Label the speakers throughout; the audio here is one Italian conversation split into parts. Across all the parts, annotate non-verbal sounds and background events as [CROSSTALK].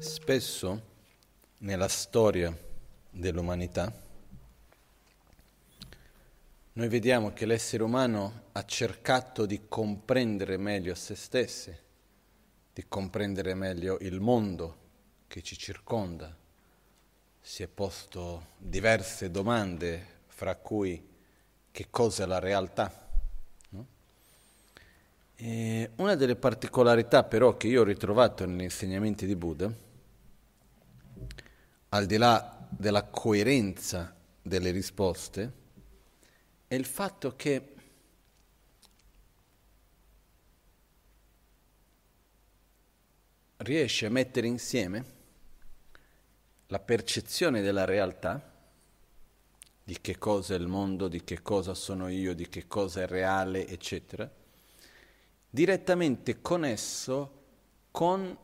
Speaker 1: Spesso nella storia dell'umanità noi vediamo che l'essere umano ha cercato di comprendere meglio se stessi, di comprendere meglio il mondo che ci circonda. Si è posto diverse domande, fra cui che cosa è la realtà. No? una delle particolarità però che io ho ritrovato negli insegnamenti di Buddha al di là della coerenza delle risposte, è il fatto che riesce a mettere insieme la percezione della realtà, di che cosa è il mondo, di che cosa sono io, di che cosa è reale, eccetera, direttamente connesso con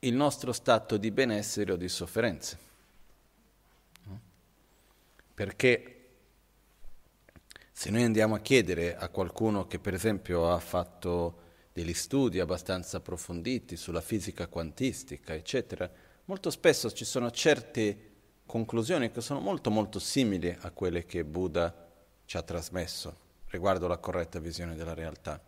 Speaker 1: il nostro stato di benessere o di sofferenza. Perché se noi andiamo a chiedere a qualcuno che per esempio ha fatto degli studi abbastanza approfonditi sulla fisica quantistica, eccetera, molto spesso ci sono certe conclusioni che sono molto molto simili a quelle che Buddha ci ha trasmesso riguardo la corretta visione della realtà.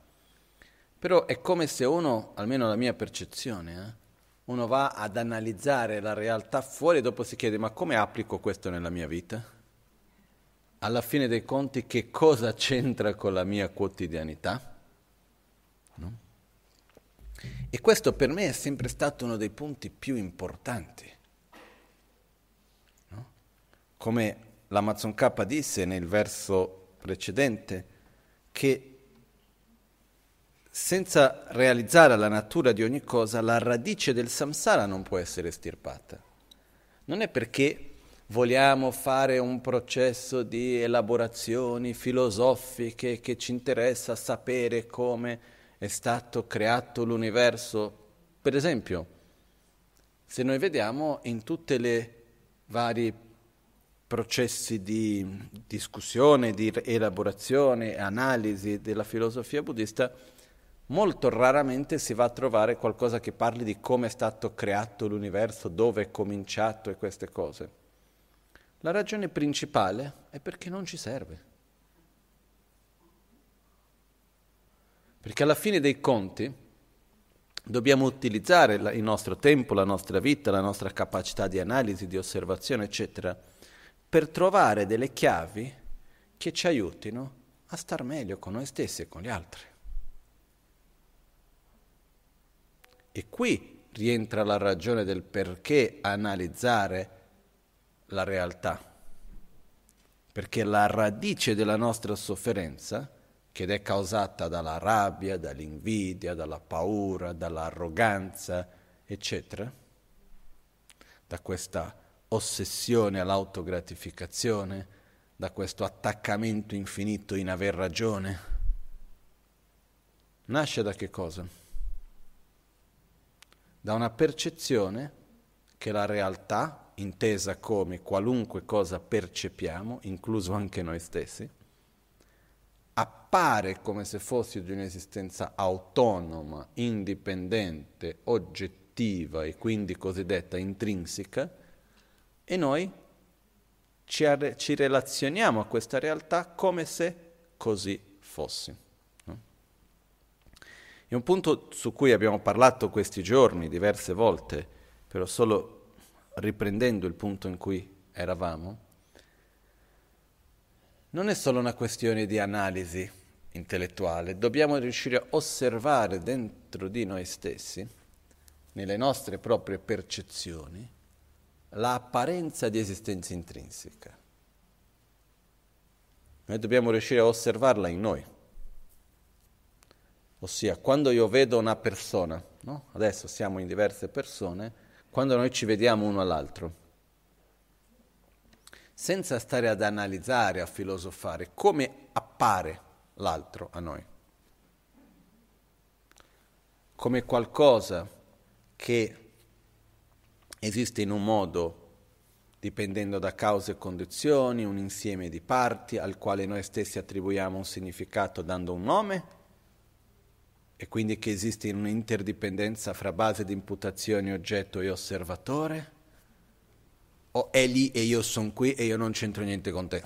Speaker 1: Però è come se uno, almeno la mia percezione, eh, uno va ad analizzare la realtà fuori e dopo si chiede ma come applico questo nella mia vita? Alla fine dei conti che cosa c'entra con la mia quotidianità? No? E questo per me è sempre stato uno dei punti più importanti. No? Come l'Amazon K disse nel verso precedente, che senza realizzare la natura di ogni cosa, la radice del samsara non può essere estirpata. Non è perché vogliamo fare un processo di elaborazioni filosofiche che ci interessa sapere come è stato creato l'universo. Per esempio, se noi vediamo in tutti i vari processi di discussione, di elaborazione, analisi della filosofia buddista, molto raramente si va a trovare qualcosa che parli di come è stato creato l'universo, dove è cominciato e queste cose. La ragione principale è perché non ci serve. Perché alla fine dei conti dobbiamo utilizzare il nostro tempo, la nostra vita, la nostra capacità di analisi, di osservazione, eccetera, per trovare delle chiavi che ci aiutino a star meglio con noi stessi e con gli altri. E qui rientra la ragione del perché analizzare la realtà. Perché la radice della nostra sofferenza, che è causata dalla rabbia, dall'invidia, dalla paura, dall'arroganza, eccetera, da questa ossessione all'autogratificazione, da questo attaccamento infinito in aver ragione, nasce da che cosa? Da una percezione che la realtà, intesa come qualunque cosa percepiamo, incluso anche noi stessi, appare come se fosse di un'esistenza autonoma, indipendente, oggettiva e quindi cosiddetta intrinseca, e noi ci, ci relazioniamo a questa realtà come se così fosse. È un punto su cui abbiamo parlato questi giorni diverse volte, però solo riprendendo il punto in cui eravamo. Non è solo una questione di analisi intellettuale, dobbiamo riuscire a osservare dentro di noi stessi, nelle nostre proprie percezioni, l'apparenza di esistenza intrinseca. Noi dobbiamo riuscire a osservarla in noi. Ossia, quando io vedo una persona, no? adesso siamo in diverse persone, quando noi ci vediamo uno all'altro, senza stare ad analizzare, a filosofare, come appare l'altro a noi? Come qualcosa che esiste in un modo dipendendo da cause e condizioni, un insieme di parti al quale noi stessi attribuiamo un significato dando un nome e quindi che esiste un'interdipendenza fra base di imputazione, oggetto e osservatore? O è lì e io sono qui e io non c'entro niente con te?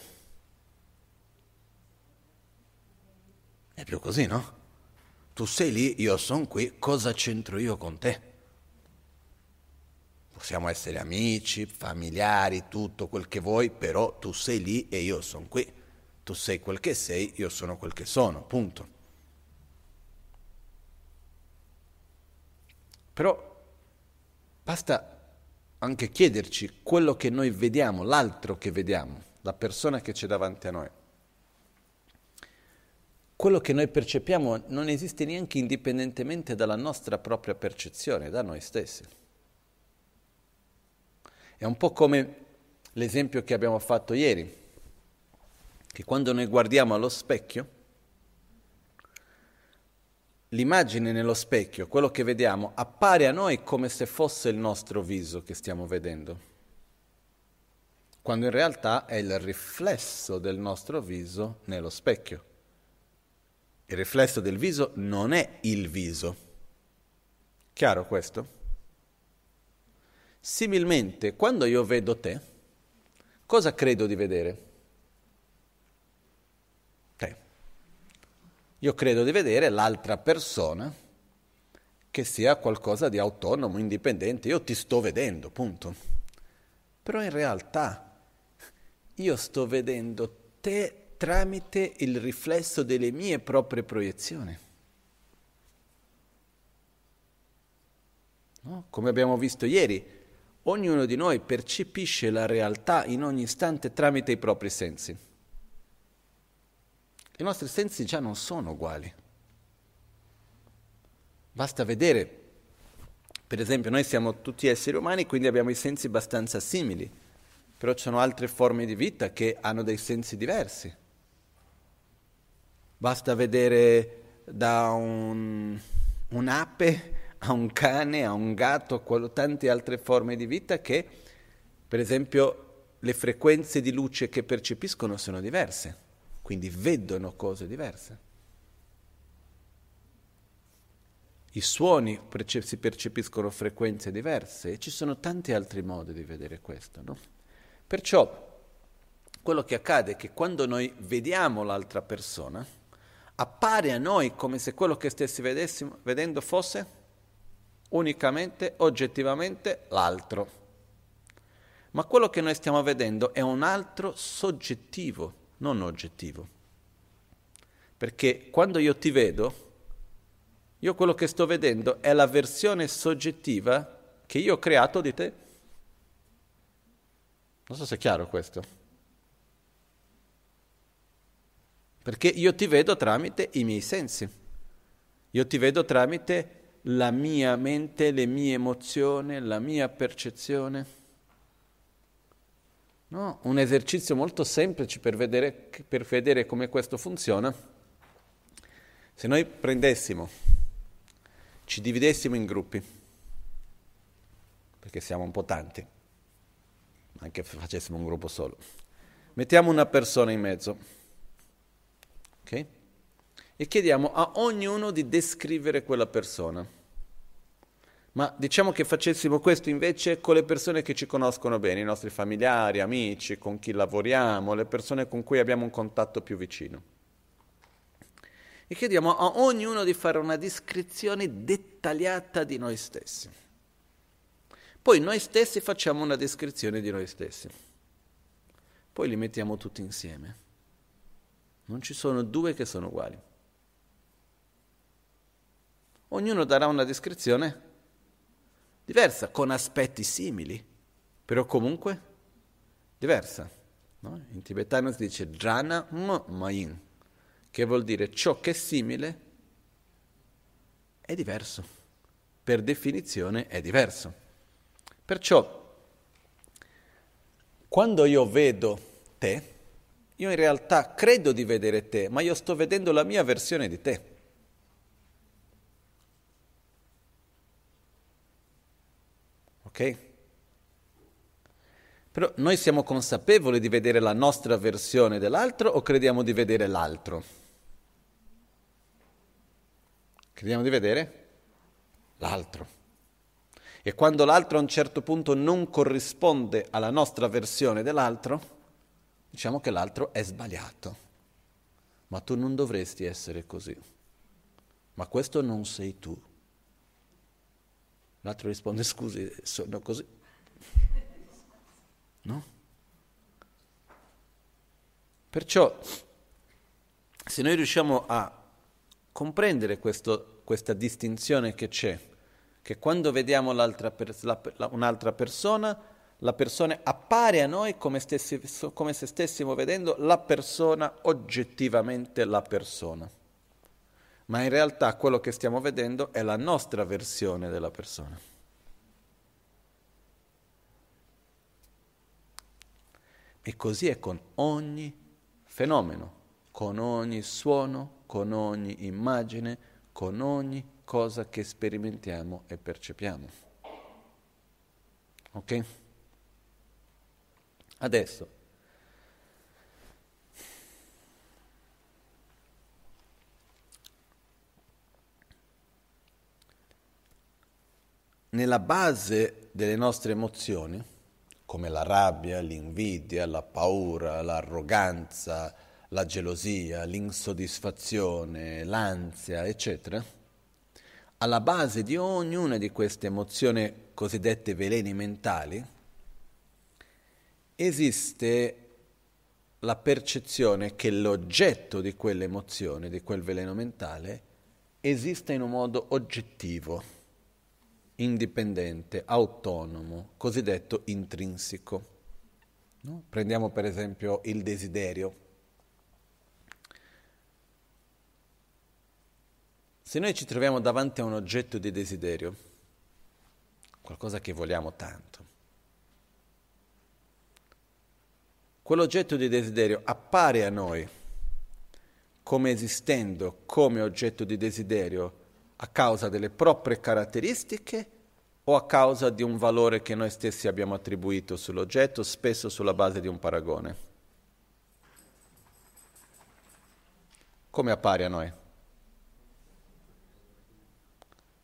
Speaker 1: È più così, no? Tu sei lì, io sono qui, cosa c'entro io con te? Possiamo essere amici, familiari, tutto quel che vuoi, però tu sei lì e io sono qui. Tu sei quel che sei, io sono quel che sono, punto. Però basta anche chiederci quello che noi vediamo, l'altro che vediamo, la persona che c'è davanti a noi. Quello che noi percepiamo non esiste neanche indipendentemente dalla nostra propria percezione, da noi stessi. È un po' come l'esempio che abbiamo fatto ieri, che quando noi guardiamo allo specchio, l'immagine nello specchio, quello che vediamo, appare a noi come se fosse il nostro viso che stiamo vedendo, quando in realtà è il riflesso del nostro viso nello specchio. Il riflesso del viso non è il viso. Chiaro questo? Similmente, quando io vedo te, cosa credo di vedere? Io credo di vedere l'altra persona che sia qualcosa di autonomo, indipendente. Io ti sto vedendo, punto. Però in realtà io sto vedendo te tramite il riflesso delle mie proprie proiezioni. No? Come abbiamo visto ieri, ognuno di noi percepisce la realtà in ogni istante tramite i propri sensi. I nostri sensi già non sono uguali. Basta vedere, per esempio, noi siamo tutti esseri umani, quindi abbiamo i sensi abbastanza simili, però ci sono altre forme di vita che hanno dei sensi diversi. Basta vedere da un, un'ape a un cane, a un gatto, a tante altre forme di vita che, per esempio, le frequenze di luce che percepiscono sono diverse quindi vedono cose diverse. I suoni perce- si percepiscono frequenze diverse e ci sono tanti altri modi di vedere questo. No? Perciò quello che accade è che quando noi vediamo l'altra persona, appare a noi come se quello che stessi vedendo fosse unicamente, oggettivamente l'altro. Ma quello che noi stiamo vedendo è un altro soggettivo non oggettivo. Perché quando io ti vedo, io quello che sto vedendo è la versione soggettiva che io ho creato di te. Non so se è chiaro questo. Perché io ti vedo tramite i miei sensi. Io ti vedo tramite la mia mente, le mie emozioni, la mia percezione. No? Un esercizio molto semplice per vedere, per vedere come questo funziona. Se noi prendessimo, ci dividessimo in gruppi, perché siamo un po' tanti, anche se facessimo un gruppo solo, mettiamo una persona in mezzo, ok? E chiediamo a ognuno di descrivere quella persona. Ma diciamo che facessimo questo invece con le persone che ci conoscono bene, i nostri familiari, amici, con chi lavoriamo, le persone con cui abbiamo un contatto più vicino. E chiediamo a ognuno di fare una descrizione dettagliata di noi stessi. Poi noi stessi facciamo una descrizione di noi stessi. Poi li mettiamo tutti insieme. Non ci sono due che sono uguali. Ognuno darà una descrizione diversa, con aspetti simili, però comunque diversa. No? In tibetano si dice jhana mayin, che vuol dire ciò che è simile è diverso, per definizione è diverso. Perciò, quando io vedo te, io in realtà credo di vedere te, ma io sto vedendo la mia versione di te. Ok? Però noi siamo consapevoli di vedere la nostra versione dell'altro o crediamo di vedere l'altro? Crediamo di vedere l'altro. E quando l'altro a un certo punto non corrisponde alla nostra versione dell'altro, diciamo che l'altro è sbagliato. Ma tu non dovresti essere così. Ma questo non sei tu. L'altro risponde, scusi, sono così. No? Perciò, se noi riusciamo a comprendere questo, questa distinzione che c'è, che quando vediamo per, la, la, un'altra persona, la persona appare a noi come, stessi, come se stessimo vedendo la persona oggettivamente la persona. Ma in realtà quello che stiamo vedendo è la nostra versione della persona. E così è con ogni fenomeno, con ogni suono, con ogni immagine, con ogni cosa che sperimentiamo e percepiamo. Ok? Adesso, nella base delle nostre emozioni, come la rabbia, l'invidia, la paura, l'arroganza, la gelosia, l'insoddisfazione, l'ansia, eccetera, alla base di ognuna di queste emozioni cosiddette veleni mentali esiste la percezione che l'oggetto di quell'emozione, di quel veleno mentale, esiste in un modo oggettivo, indipendente, autonomo, cosiddetto intrinseco. No? Prendiamo per esempio il desiderio. Se noi ci troviamo davanti a un oggetto di desiderio, qualcosa che vogliamo tanto, quell'oggetto di desiderio appare a noi come esistendo come oggetto di desiderio a causa delle proprie caratteristiche o a causa di un valore che noi stessi abbiamo attribuito sull'oggetto, spesso sulla base di un paragone. Come appare a noi?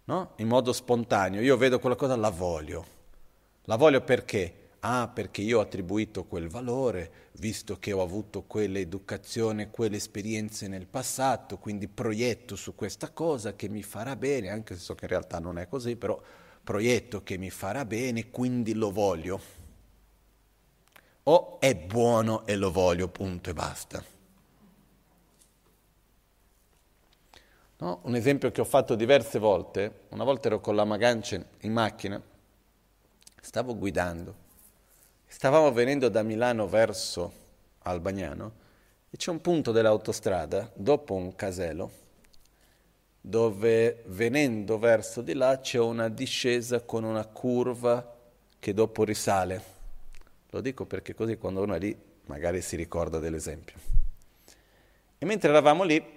Speaker 1: no? in modo spontaneo. Io vedo quella cosa, la voglio. La voglio perché? Ah, perché io ho attribuito quel valore, visto che ho avuto quell'educazione, quelle esperienze nel passato, quindi proietto su questa cosa che mi farà bene, anche se so che in realtà non è così, però proietto che mi farà bene, quindi lo voglio. O è buono e lo voglio, punto e basta. No? Un esempio che ho fatto diverse volte, una volta ero con la Magancia in macchina, stavo guidando, stavamo venendo da Milano verso Albagnano e c'è un punto dell'autostrada, dopo un casello, dove venendo verso di là c'è una discesa con una curva che dopo risale. Lo dico perché così quando uno è lì magari si ricorda dell'esempio. E mentre eravamo lì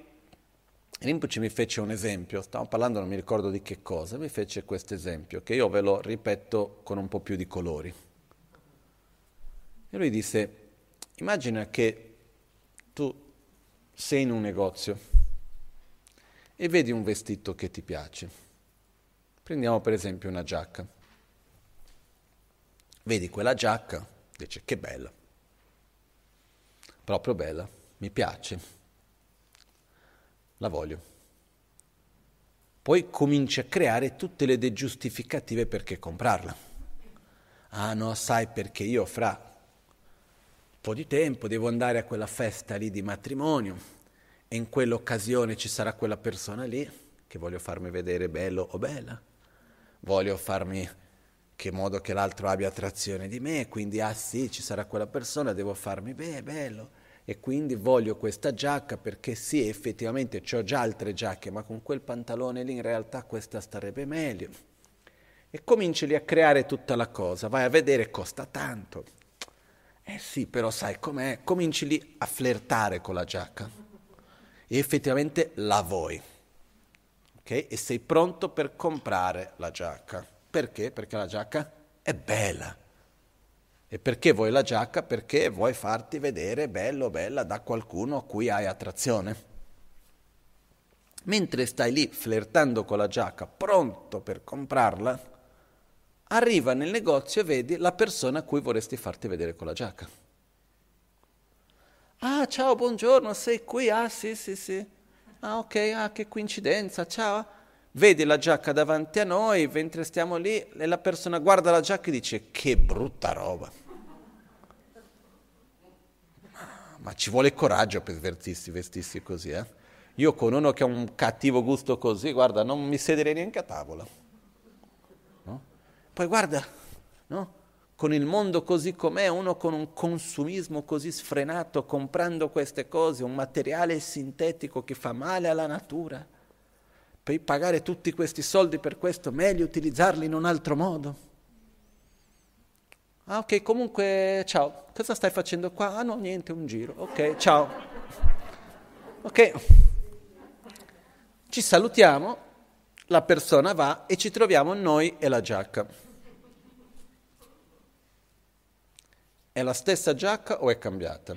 Speaker 1: Rinpoche mi fece un esempio, stavo parlando, non mi ricordo di che cosa, mi fece questo esempio, che io ve lo ripeto con un po' più di colori. E lui disse, immagina che tu sei in un negozio e vedi un vestito che ti piace. Prendiamo per esempio una giacca. Vedi quella giacca, dice che bella, proprio bella, mi piace la voglio. Poi cominci a creare tutte le degiustificative perché comprarla. Ah no, sai perché io fra un po' di tempo devo andare a quella festa lì di matrimonio e in quell'occasione ci sarà quella persona lì che voglio farmi vedere bello o bella. Voglio farmi che modo che l'altro abbia attrazione di me, quindi ah sì, ci sarà quella persona, devo farmi beh, bello e quindi voglio questa giacca perché sì, effettivamente ho già altre giacche, ma con quel pantalone lì in realtà questa starebbe meglio. E cominci lì a creare tutta la cosa, vai a vedere, costa tanto. Eh sì, però sai com'è? Cominci lì a flirtare con la giacca e effettivamente la vuoi. Okay? E sei pronto per comprare la giacca. Perché? Perché la giacca è bella e perché vuoi la giacca? Perché vuoi farti vedere bello, bella da qualcuno a cui hai attrazione. mentre stai lì flirtando con la giacca, pronto per comprarla, arriva nel negozio e vedi la persona a cui vorresti farti vedere con la giacca. Ah, ciao, buongiorno, sei qui? Ah, sì, sì, sì. Ah, ok, ah, che coincidenza, ciao. Vedi la giacca davanti a noi, mentre stiamo lì, e la persona guarda la giacca e dice, che brutta roba. Ma ci vuole coraggio per vestirsi, vestirsi così, eh? Io con uno che ha un cattivo gusto così, guarda, non mi sederei neanche a tavola. No? Poi guarda, no? Con il mondo così com'è, uno con un consumismo così sfrenato, comprando queste cose, un materiale sintetico che fa male alla natura, poi pagare tutti questi soldi per questo, meglio utilizzarli in un altro modo. Ah ok, comunque ciao, cosa stai facendo qua? Ah no, niente, un giro. Ok, ciao. Ok, ci salutiamo, la persona va e ci troviamo noi e la giacca. È la stessa giacca o è cambiata?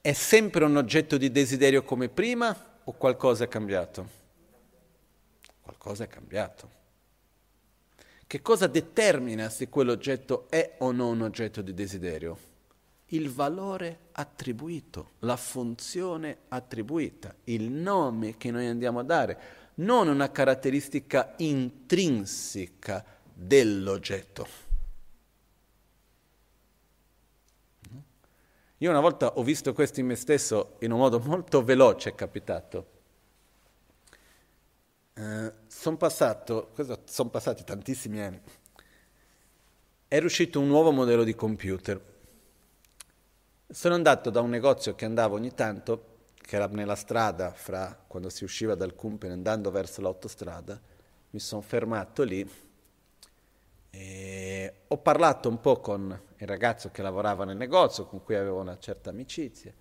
Speaker 1: È sempre un oggetto di desiderio come prima o qualcosa è cambiato? Qualcosa è cambiato. Che cosa determina se quell'oggetto è o non un oggetto di desiderio? Il valore attribuito, la funzione attribuita, il nome che noi andiamo a dare, non una caratteristica intrinseca dell'oggetto. Io una volta ho visto questo in me stesso in un modo molto veloce, è capitato. Eh, sono son passati tantissimi anni. Era uscito un nuovo modello di computer. Sono andato da un negozio che andavo ogni tanto, che era nella strada, fra quando si usciva dal Kumpen andando verso l'autostrada, mi sono fermato lì e ho parlato un po' con il ragazzo che lavorava nel negozio, con cui avevo una certa amicizia,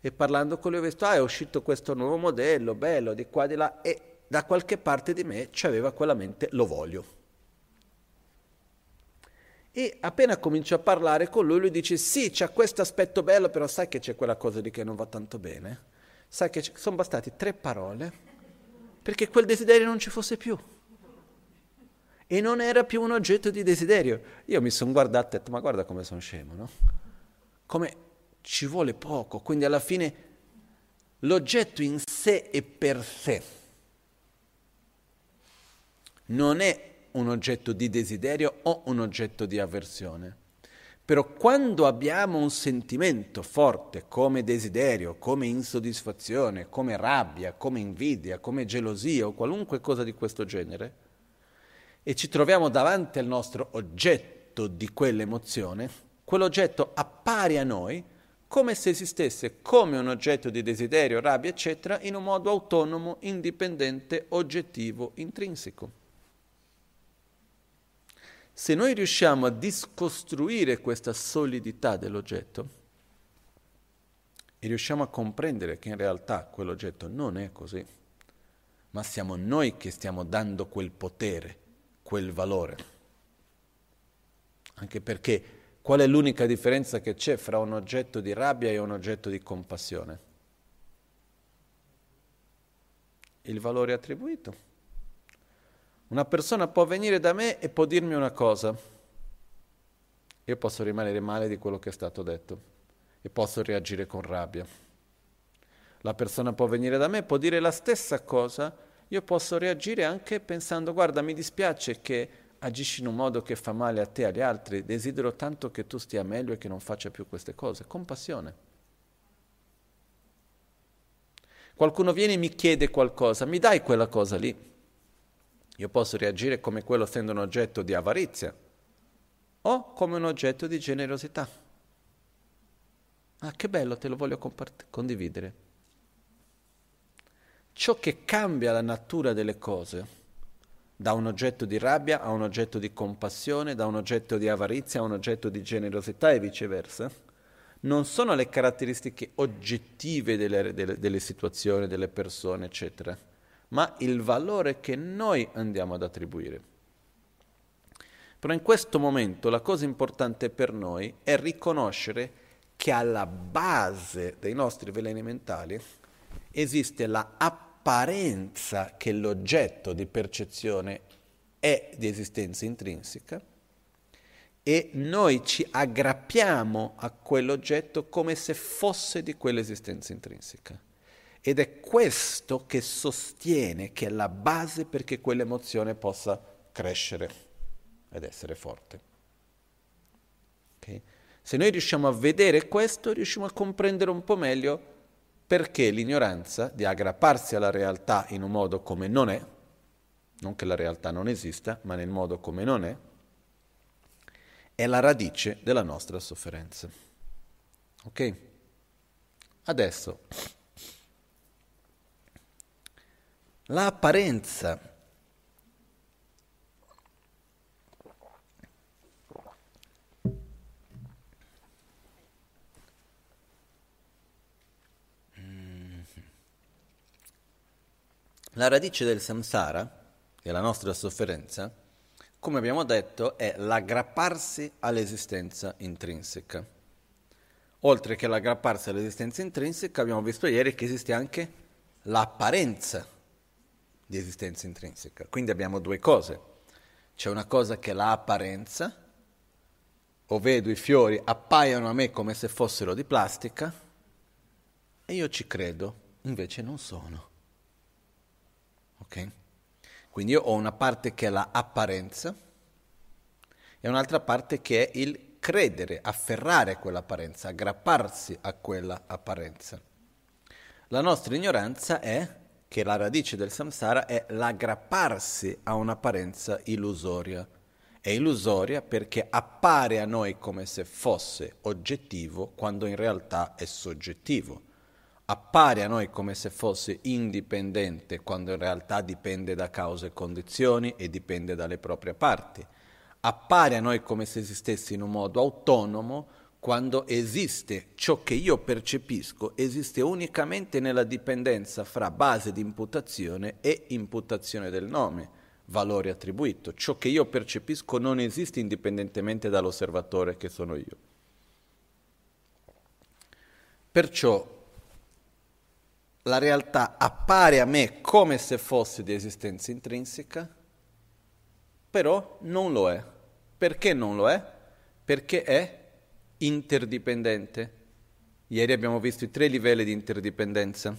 Speaker 1: e parlando con lui ho visto, ah, è uscito questo nuovo modello, bello, di qua, di là, e da qualche parte di me c'aveva quella mente, lo voglio. E appena comincio a parlare con lui, lui dice, sì, c'è questo aspetto bello, però sai che c'è quella cosa lì che non va tanto bene? Sai che sono bastate tre parole perché quel desiderio non ci fosse più e non era più un oggetto di desiderio. Io mi sono guardato e ho detto, ma guarda come sono scemo, no? Come ci vuole poco, quindi alla fine l'oggetto in sé e per sé non è un oggetto di desiderio o un oggetto di avversione. Però quando abbiamo un sentimento forte come desiderio, come insoddisfazione, come rabbia, come invidia, come gelosia o qualunque cosa di questo genere, e ci troviamo davanti al nostro oggetto di quell'emozione, quell'oggetto appare a noi come se esistesse come un oggetto di desiderio, rabbia, eccetera, in un modo autonomo, indipendente, oggettivo, intrinseco. Se noi riusciamo a discostruire questa solidità dell'oggetto e riusciamo a comprendere che in realtà quell'oggetto non è così, ma siamo noi che stiamo dando quel potere quel valore. Anche perché qual è l'unica differenza che c'è fra un oggetto di rabbia e un oggetto di compassione? Il valore attribuito. Una persona può venire da me e può dirmi una cosa. Io posso rimanere male di quello che è stato detto e posso reagire con rabbia. La persona può venire da me e può dire la stessa cosa io posso reagire anche pensando, guarda, mi dispiace che agisci in un modo che fa male a te e agli altri, desidero tanto che tu stia meglio e che non faccia più queste cose. Compassione. Qualcuno viene e mi chiede qualcosa, mi dai quella cosa lì? Io posso reagire come quello essendo un oggetto di avarizia o come un oggetto di generosità. Ah, che bello, te lo voglio compart- condividere ciò che cambia la natura delle cose, da un oggetto di rabbia a un oggetto di compassione, da un oggetto di avarizia a un oggetto di generosità e viceversa, non sono le caratteristiche oggettive delle, delle, delle situazioni, delle persone, eccetera, ma il valore che noi andiamo ad attribuire. Però in questo momento la cosa importante per noi è riconoscere che alla base dei nostri veleni mentali esiste la apparenza che l'oggetto di percezione è di esistenza intrinseca e noi ci aggrappiamo a quell'oggetto come se fosse di quell'esistenza intrinseca. Ed è questo che sostiene che è la base perché quell'emozione possa crescere ed essere forte. Okay? Se noi riusciamo a vedere questo, riusciamo a comprendere un po' meglio perché l'ignoranza di aggrapparsi alla realtà in un modo come non è, non che la realtà non esista, ma nel modo come non è, è la radice della nostra sofferenza. Ok? Adesso, l'apparenza La radice del samsara, che è la nostra sofferenza, come abbiamo detto, è l'aggrapparsi all'esistenza intrinseca. Oltre che l'aggrapparsi all'esistenza intrinseca, abbiamo visto ieri che esiste anche l'apparenza di esistenza intrinseca. Quindi abbiamo due cose. C'è una cosa che è l'apparenza, o vedo i fiori appaiono a me come se fossero di plastica, e io ci credo, invece non sono. Okay? Quindi io ho una parte che è l'apparenza e un'altra parte che è il credere, afferrare quell'apparenza, aggrapparsi a quella apparenza. La nostra ignoranza è che la radice del samsara è l'aggrapparsi a un'apparenza illusoria. È illusoria perché appare a noi come se fosse oggettivo quando in realtà è soggettivo appare a noi come se fosse indipendente quando in realtà dipende da cause e condizioni e dipende dalle proprie parti. Appare a noi come se esistesse in un modo autonomo quando esiste ciò che io percepisco, esiste unicamente nella dipendenza fra base di imputazione e imputazione del nome, valore attribuito. Ciò che io percepisco non esiste indipendentemente dall'osservatore che sono io. Perciò la realtà appare a me come se fosse di esistenza intrinseca, però non lo è. Perché non lo è? Perché è interdipendente. Ieri abbiamo visto i tre livelli di interdipendenza.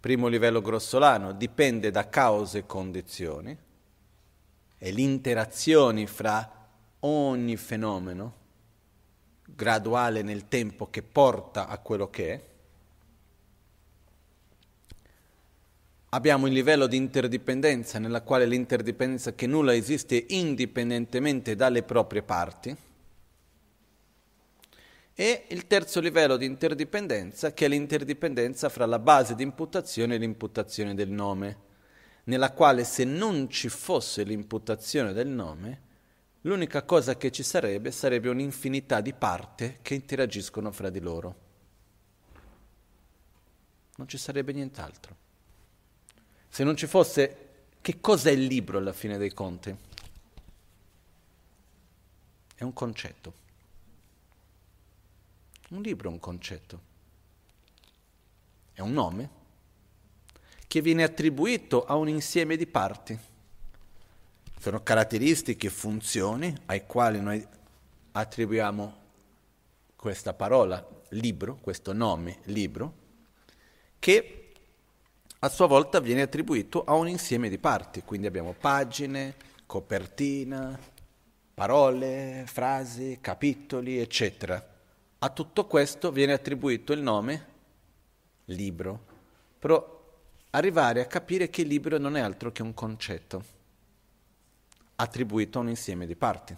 Speaker 1: Primo livello grossolano dipende da cause e condizioni, e le interazioni fra ogni fenomeno graduale nel tempo che porta a quello che è. Abbiamo il livello di interdipendenza nella quale l'interdipendenza che nulla esiste indipendentemente dalle proprie parti e il terzo livello di interdipendenza che è l'interdipendenza fra la base di imputazione e l'imputazione del nome, nella quale se non ci fosse l'imputazione del nome, l'unica cosa che ci sarebbe sarebbe un'infinità di parti che interagiscono fra di loro. Non ci sarebbe nient'altro. Se non ci fosse, che cos'è il libro alla fine dei conti? È un concetto. Un libro è un concetto. È un nome che viene attribuito a un insieme di parti. Sono caratteristiche e funzioni ai quali noi attribuiamo questa parola libro, questo nome libro, che a sua volta viene attribuito a un insieme di parti, quindi abbiamo pagine, copertina, parole, frasi, capitoli, eccetera. A tutto questo viene attribuito il nome libro, però arrivare a capire che il libro non è altro che un concetto attribuito a un insieme di parti.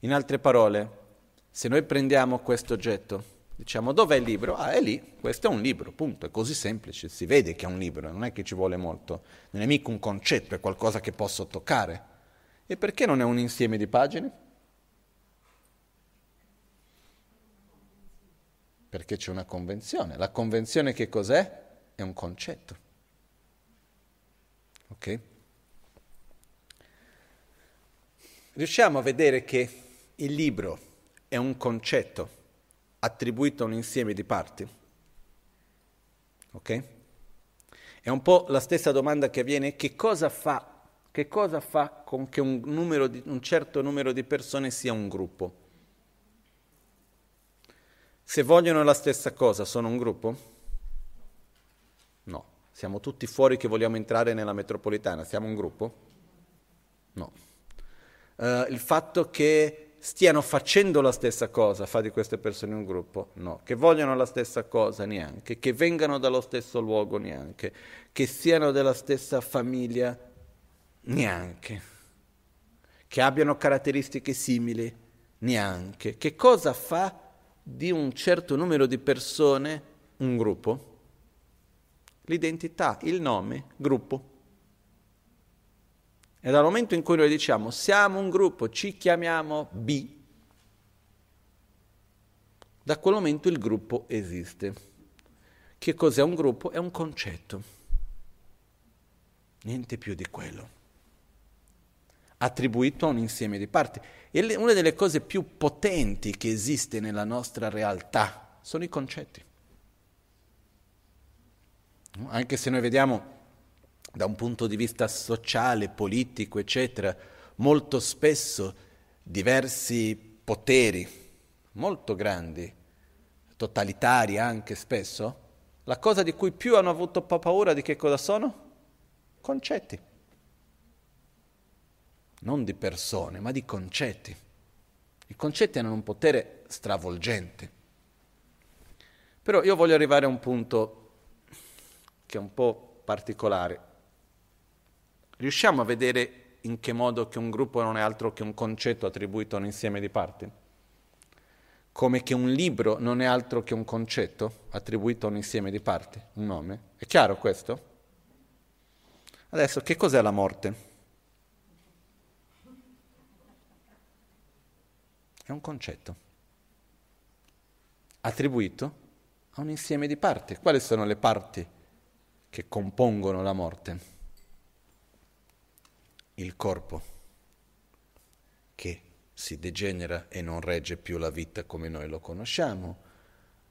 Speaker 1: In altre parole, se noi prendiamo questo oggetto Diciamo, dov'è il libro? Ah, è lì, questo è un libro, punto, è così semplice, si vede che è un libro, non è che ci vuole molto, non è mica un concetto, è qualcosa che posso toccare. E perché non è un insieme di pagine? Perché c'è una convenzione. La convenzione che cos'è? È un concetto. Ok? Riusciamo a vedere che il libro è un concetto attribuito a un insieme di parti? Ok? È un po' la stessa domanda che avviene, che cosa fa, che cosa fa con che un, di, un certo numero di persone sia un gruppo? Se vogliono la stessa cosa, sono un gruppo? No. Siamo tutti fuori che vogliamo entrare nella metropolitana, siamo un gruppo? No. Uh, il fatto che stiano facendo la stessa cosa fa di queste persone un gruppo? No. Che vogliono la stessa cosa? Neanche. Che vengano dallo stesso luogo? Neanche. Che siano della stessa famiglia? Neanche. Che abbiano caratteristiche simili? Neanche. Che cosa fa di un certo numero di persone un gruppo? L'identità, il nome, gruppo. E dal momento in cui noi diciamo siamo un gruppo, ci chiamiamo B, da quel momento il gruppo esiste. Che cos'è un gruppo? È un concetto. Niente più di quello. Attribuito a un insieme di parti. E una delle cose più potenti che esiste nella nostra realtà sono i concetti. Anche se noi vediamo da un punto di vista sociale, politico, eccetera, molto spesso diversi poteri, molto grandi, totalitari anche spesso, la cosa di cui più hanno avuto paura di che cosa sono? Concetti. Non di persone, ma di concetti. I concetti hanno un potere stravolgente. Però io voglio arrivare a un punto che è un po' particolare riusciamo a vedere in che modo che un gruppo non è altro che un concetto attribuito a un insieme di parti? Come che un libro non è altro che un concetto attribuito a un insieme di parti, un nome? È chiaro questo? Adesso, che cos'è la morte? È un concetto attribuito a un insieme di parti. Quali sono le parti che compongono la morte? Il corpo che si degenera e non regge più la vita come noi lo conosciamo.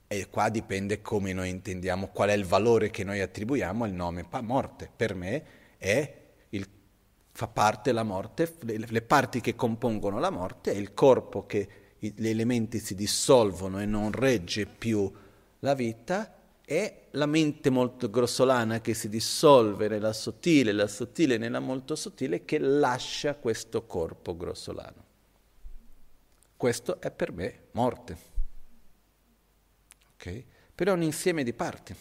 Speaker 1: E qua dipende come noi intendiamo, qual è il valore che noi attribuiamo al nome morte. Per me è il, fa parte la morte, le, le, parti che compongono la morte, è il corpo che gli elementi si dissolvono e non regge più la vita è la mente molto grossolana che si dissolve nella sottile, la sottile nella molto sottile che lascia questo corpo grossolano. Questo è per me morte. Okay? Però è un insieme di parti.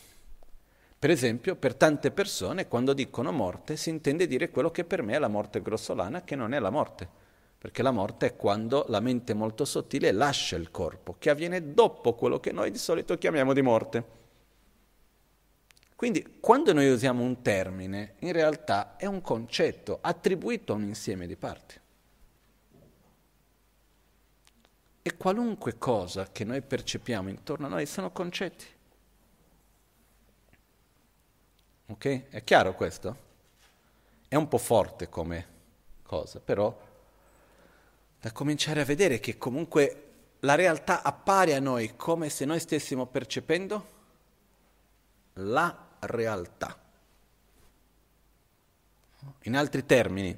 Speaker 1: Per esempio, per tante persone quando dicono morte si intende dire quello che per me è la morte grossolana, che non è la morte, perché la morte è quando la mente molto sottile lascia il corpo, che avviene dopo quello che noi di solito chiamiamo di morte. Quindi quando noi usiamo un termine, in realtà è un concetto attribuito a un insieme di parti. E qualunque cosa che noi percepiamo intorno a noi sono concetti. Ok? È chiaro questo? È un po' forte come cosa, però da cominciare a vedere che comunque la realtà appare a noi come se noi stessimo percependo la realtà. In altri termini,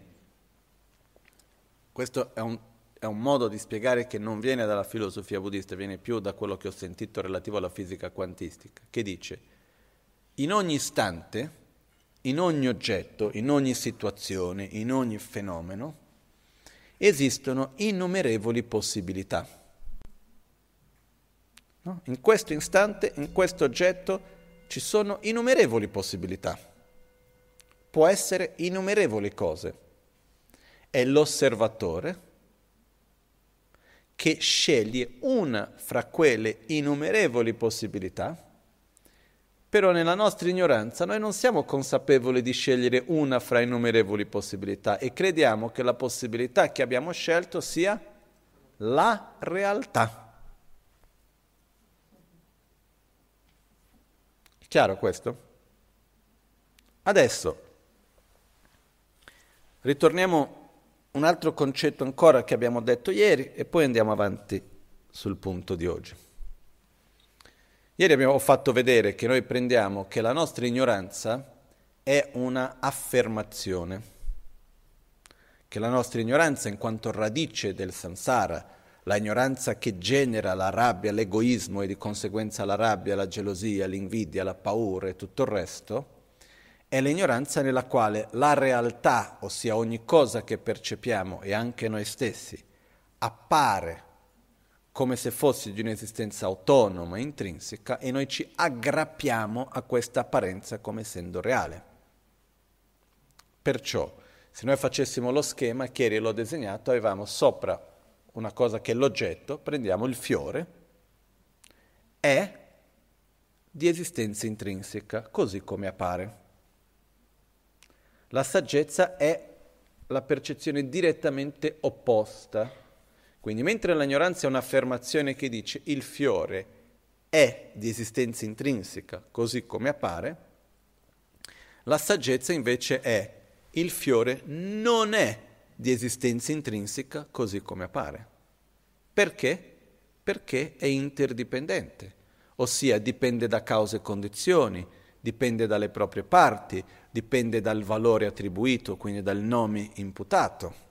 Speaker 1: questo è un, è un, modo di spiegare che non viene dalla filosofia buddista, viene più da quello che ho sentito relativo alla fisica quantistica, che dice in ogni istante, in ogni oggetto, in ogni situazione, in ogni fenomeno, esistono innumerevoli possibilità. No? In questo istante, in questo oggetto, ci sono innumerevoli possibilità. Può essere innumerevoli cose. È l'osservatore che sceglie una fra quelle innumerevoli possibilità, però nella nostra ignoranza noi non siamo consapevoli di scegliere una fra innumerevoli possibilità e crediamo che la possibilità che abbiamo scelto sia la realtà. Chiaro questo? Adesso ritorniamo un altro concetto ancora che abbiamo detto ieri e poi andiamo avanti sul punto di oggi. Ieri abbiamo fatto vedere che noi prendiamo che la nostra ignoranza è una affermazione, che la nostra ignoranza in quanto radice del samsara, la ignoranza che genera la rabbia, l'egoismo e di conseguenza la rabbia, la gelosia, l'invidia, la paura e tutto il resto, è l'ignoranza nella quale la realtà, ossia ogni cosa che percepiamo e anche noi stessi, appare come se fosse di un'esistenza autonoma, intrinseca, e noi ci aggrappiamo a questa apparenza come essendo reale. Perciò, se noi facessimo lo schema, che ieri l'ho disegnato, avevamo sopra una cosa che è l'oggetto, prendiamo il fiore, è di esistenza intrinseca, così come appare. La saggezza è la percezione direttamente opposta quindi mentre l'ignoranza è un'affermazione che dice il fiore è di esistenza intrinseca, così come appare, la saggezza invece è il fiore non è di esistenza intrinseca, così come appare. Perché? Perché è interdipendente, ossia dipende da cause e condizioni, dipende dalle proprie parti, dipende dal valore attribuito, quindi dal nome imputato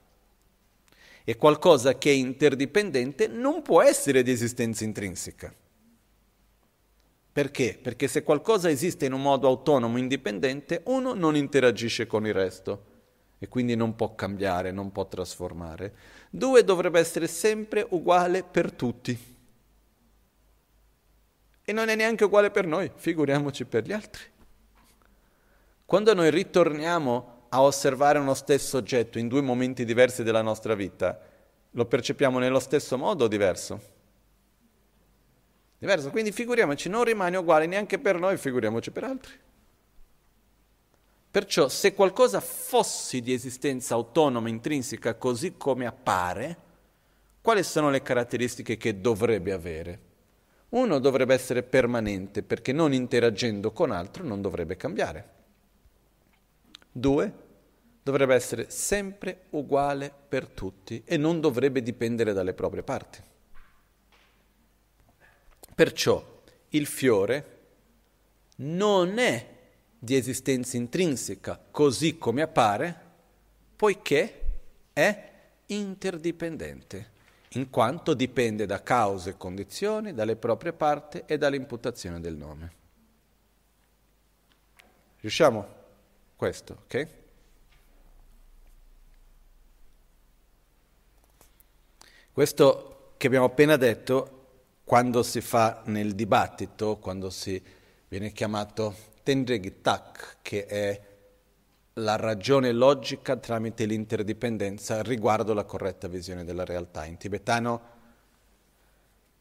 Speaker 1: e qualcosa che è interdipendente non può essere di esistenza intrinseca. Perché? Perché se qualcosa esiste in un modo autonomo, indipendente, uno non interagisce con il resto e quindi non può cambiare, non può trasformare. Due dovrebbe essere sempre uguale per tutti. E non è neanche uguale per noi, figuriamoci per gli altri. Quando noi ritorniamo a osservare uno stesso oggetto in due momenti diversi della nostra vita, lo percepiamo nello stesso modo o diverso? Diverso, quindi figuriamoci, non rimane uguale neanche per noi, figuriamoci per altri. Perciò se qualcosa fosse di esistenza autonoma, intrinseca, così come appare, quali sono le caratteristiche che dovrebbe avere? Uno dovrebbe essere permanente, perché non interagendo con altro non dovrebbe cambiare. Due, dovrebbe essere sempre uguale per tutti e non dovrebbe dipendere dalle proprie parti. Perciò il fiore non è di esistenza intrinseca così come appare, poiché è interdipendente, in quanto dipende da cause e condizioni, dalle proprie parti e dall'imputazione del nome. Riusciamo? Questo, ok? Questo che abbiamo appena detto, quando si fa nel dibattito, quando si viene chiamato Tendregitak, che è la ragione logica tramite l'interdipendenza riguardo la corretta visione della realtà. In tibetano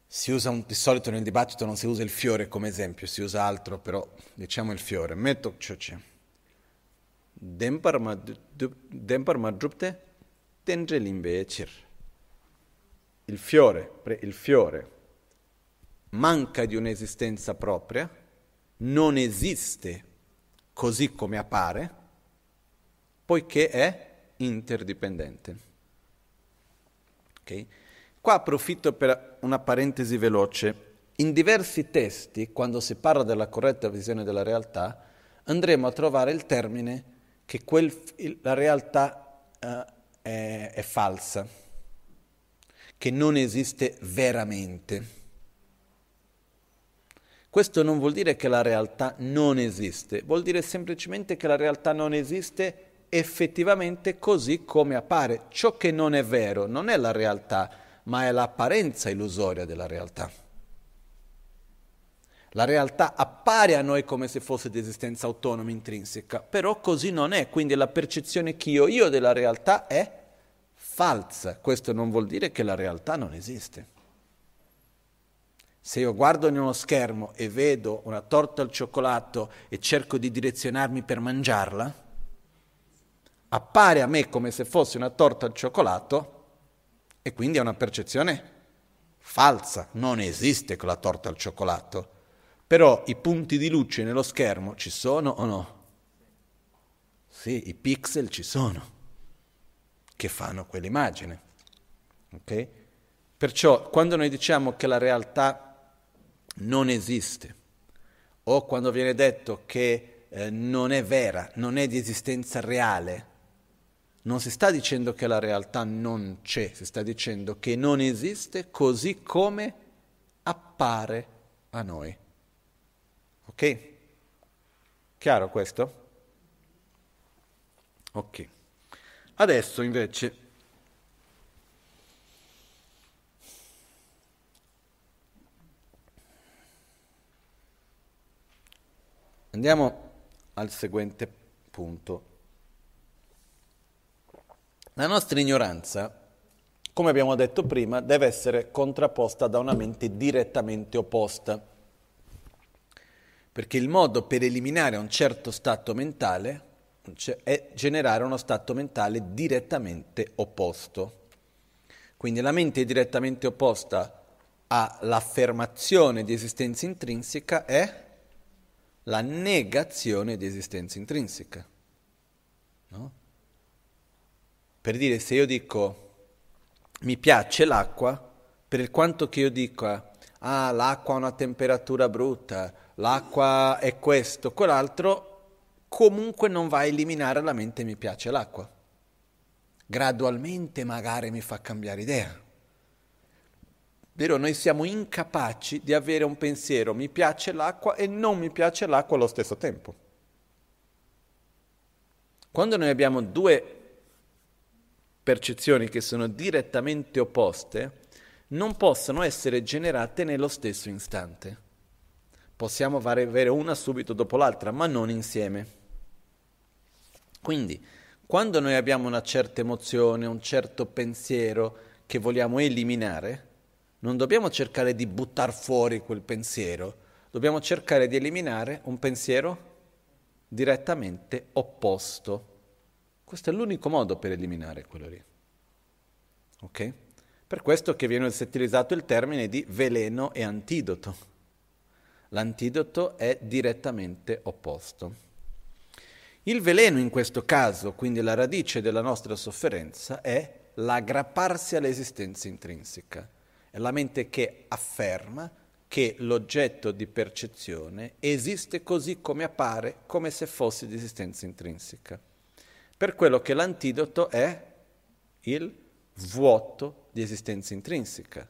Speaker 1: si usa un, di solito nel dibattito non si usa il fiore come esempio, si usa altro, però diciamo il fiore. Metto choche. Dempar madrupte tendre limbe chir il fiore, il fiore manca di un'esistenza propria, non esiste così come appare, poiché è interdipendente. Okay? Qua approfitto per una parentesi veloce. In diversi testi, quando si parla della corretta visione della realtà, andremo a trovare il termine che quel, la realtà uh, è, è falsa che non esiste veramente. Questo non vuol dire che la realtà non esiste, vuol dire semplicemente che la realtà non esiste effettivamente così come appare. Ciò che non è vero non è la realtà, ma è l'apparenza illusoria della realtà. La realtà appare a noi come se fosse di esistenza autonoma, intrinseca, però così non è, quindi la percezione che io ho della realtà è falsa. Questo non vuol dire che la realtà non esiste. Se io guardo in uno schermo e vedo una torta al cioccolato e cerco di direzionarmi per mangiarla, appare a me come se fosse una torta al cioccolato e quindi è una percezione falsa, non esiste quella torta al cioccolato. Però i punti di luce nello schermo ci sono o no? Sì, i pixel ci sono che fanno quell'immagine. Okay? Perciò quando noi diciamo che la realtà non esiste, o quando viene detto che eh, non è vera, non è di esistenza reale, non si sta dicendo che la realtà non c'è, si sta dicendo che non esiste così come appare a noi. Ok? Chiaro questo? Ok. Adesso invece andiamo al seguente punto. La nostra ignoranza, come abbiamo detto prima, deve essere contrapposta da una mente direttamente opposta, perché il modo per eliminare un certo stato mentale è generare uno stato mentale direttamente opposto. Quindi la mente direttamente opposta all'affermazione di esistenza intrinseca è la negazione di esistenza intrinseca. No? Per dire, se io dico mi piace l'acqua, per quanto che io dica ah, l'acqua ha una temperatura brutta, l'acqua è questo, quell'altro, comunque non va a eliminare la mente mi piace l'acqua. Gradualmente magari mi fa cambiare idea. Vero, noi siamo incapaci di avere un pensiero mi piace l'acqua e non mi piace l'acqua allo stesso tempo. Quando noi abbiamo due percezioni che sono direttamente opposte non possono essere generate nello stesso istante. Possiamo avere una subito dopo l'altra, ma non insieme. Quindi, quando noi abbiamo una certa emozione, un certo pensiero che vogliamo eliminare, non dobbiamo cercare di buttare fuori quel pensiero, dobbiamo cercare di eliminare un pensiero direttamente opposto. Questo è l'unico modo per eliminare quello lì. Ok? Per questo che viene utilizzato il termine di veleno e antidoto. L'antidoto è direttamente opposto. Il veleno in questo caso, quindi la radice della nostra sofferenza, è l'aggrapparsi all'esistenza intrinseca. È la mente che afferma che l'oggetto di percezione esiste così come appare, come se fosse di esistenza intrinseca. Per quello che l'antidoto è il vuoto di esistenza intrinseca.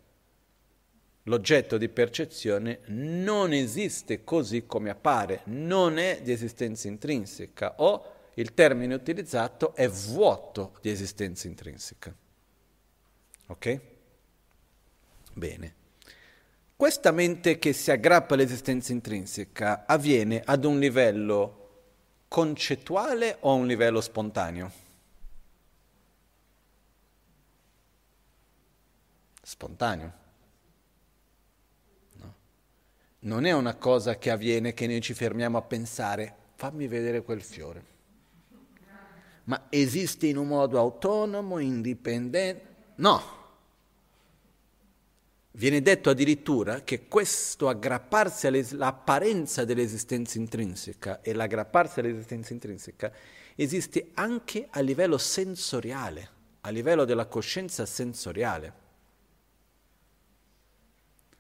Speaker 1: L'oggetto di percezione non esiste così come appare, non è di esistenza intrinseca o il termine utilizzato è vuoto di esistenza intrinseca. Ok? Bene. Questa mente che si aggrappa all'esistenza intrinseca avviene ad un livello concettuale o a un livello spontaneo? Spontaneo. No. Non è una cosa che avviene che noi ci fermiamo a pensare, fammi vedere quel fiore. Ma esiste in un modo autonomo, indipendente? No. Viene detto addirittura che questo aggrapparsi all'apparenza dell'esistenza intrinseca e l'aggrapparsi all'esistenza intrinseca esiste anche a livello sensoriale, a livello della coscienza sensoriale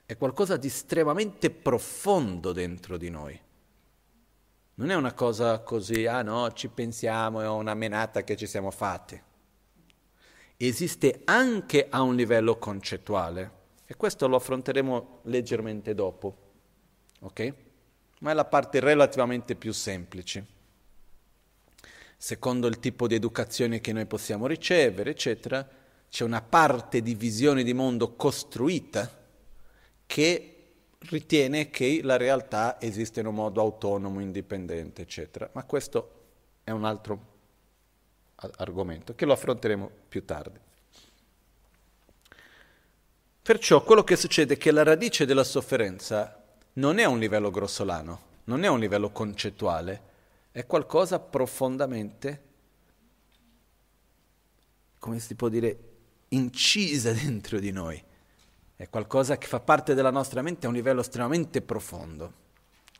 Speaker 1: è qualcosa di estremamente profondo dentro di noi. Non è una cosa così, ah no, ci pensiamo, è una menata che ci siamo fatti. Esiste anche a un livello concettuale e questo lo affronteremo leggermente dopo, ok? Ma è la parte relativamente più semplice. Secondo il tipo di educazione che noi possiamo ricevere, eccetera, c'è una parte di visione di mondo costruita che ritiene che la realtà esiste in un modo autonomo, indipendente, eccetera. Ma questo è un altro argomento che lo affronteremo più tardi. Perciò quello che succede è che la radice della sofferenza non è un livello grossolano, non è un livello concettuale, è qualcosa profondamente, come si può dire, incisa [LAUGHS] dentro di noi è qualcosa che fa parte della nostra mente a un livello estremamente profondo.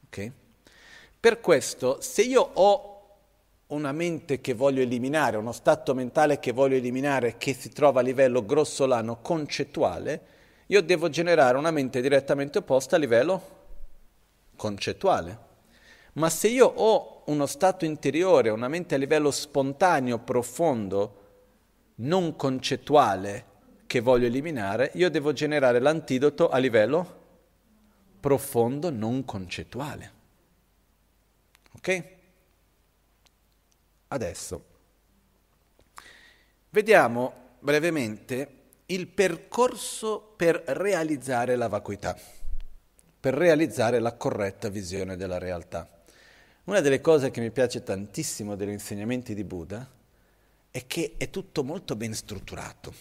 Speaker 1: Okay? Per questo, se io ho una mente che voglio eliminare, uno stato mentale che voglio eliminare, che si trova a livello grossolano, concettuale, io devo generare una mente direttamente opposta a livello concettuale. Ma se io ho uno stato interiore, una mente a livello spontaneo, profondo, non concettuale, che voglio eliminare, io devo generare l'antidoto a livello profondo, non concettuale. Ok? Adesso vediamo brevemente il percorso per realizzare la vacuità, per realizzare la corretta visione della realtà. Una delle cose che mi piace tantissimo degli insegnamenti di Buddha è che è tutto molto ben strutturato.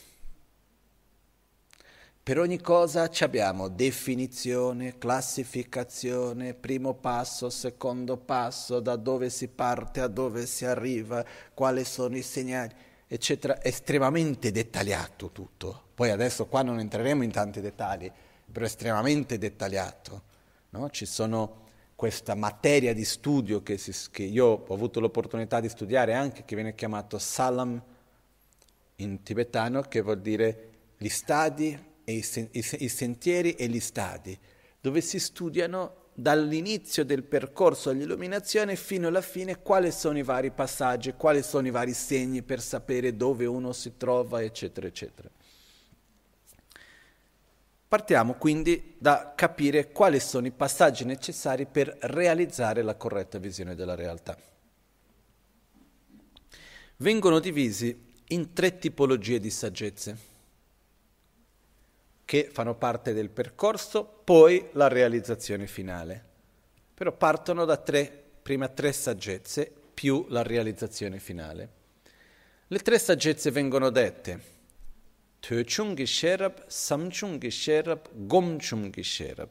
Speaker 1: Per ogni cosa abbiamo definizione, classificazione, primo passo, secondo passo, da dove si parte, a dove si arriva, quali sono i segnali, eccetera. Estremamente dettagliato tutto. Poi adesso qua non entreremo in tanti dettagli, però estremamente dettagliato. No? Ci sono questa materia di studio che, si, che, io ho avuto l'opportunità di studiare anche, che viene chiamato Salam in tibetano, che vuol dire gli stadi, e i, sen- i sentieri e gli stadi, dove si studiano dall'inizio del percorso all'illuminazione fino alla fine quali sono i vari passaggi, quali sono i vari segni per sapere dove uno si trova, eccetera, eccetera. Partiamo quindi da capire quali sono i passaggi necessari per realizzare la corretta visione della realtà. Vengono divisi in tre tipologie di saggezze che fanno parte del percorso, poi la realizzazione finale. Però partono da tre, prima tre saggezze più la realizzazione finale. Le tre saggezze vengono dette Töchung Gesherab, Samchung Gesherab, Gomchung Gesherab.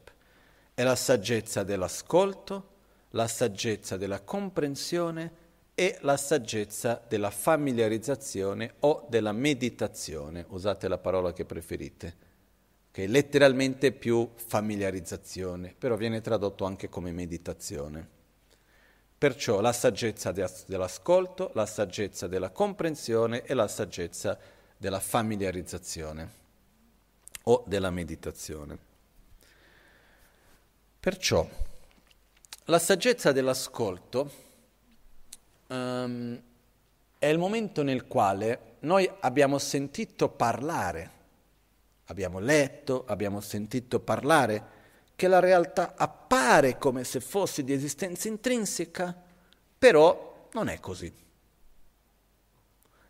Speaker 1: È la saggezza dell'ascolto, la saggezza della comprensione e la saggezza della familiarizzazione o della meditazione, usate la parola che preferite, che è letteralmente più familiarizzazione, però viene tradotto anche come meditazione. Perciò la saggezza dell'ascolto, la saggezza della comprensione e la saggezza della familiarizzazione o della meditazione. Perciò la saggezza dell'ascolto um, è il momento nel quale noi abbiamo sentito parlare, abbiamo letto, abbiamo sentito parlare che la realtà appare come se fosse di esistenza intrinseca, però non è così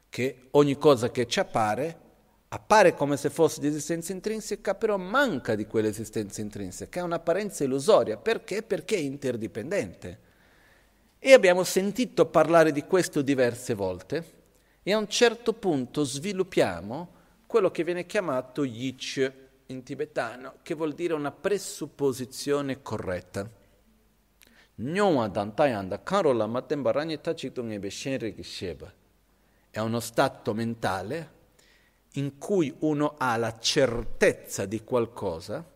Speaker 1: che ogni cosa che ci appare appare come se fosse di esistenza intrinseca, però manca di quell'esistenza intrinseca, è un'apparenza illusoria. Perché? Perché è interdipendente. E abbiamo sentito parlare di questo diverse volte e a un certo punto sviluppiamo quello che viene chiamato yich in tibetano, che vuol dire una presupposizione corretta. È uno stato mentale in cui uno ha la certezza di qualcosa,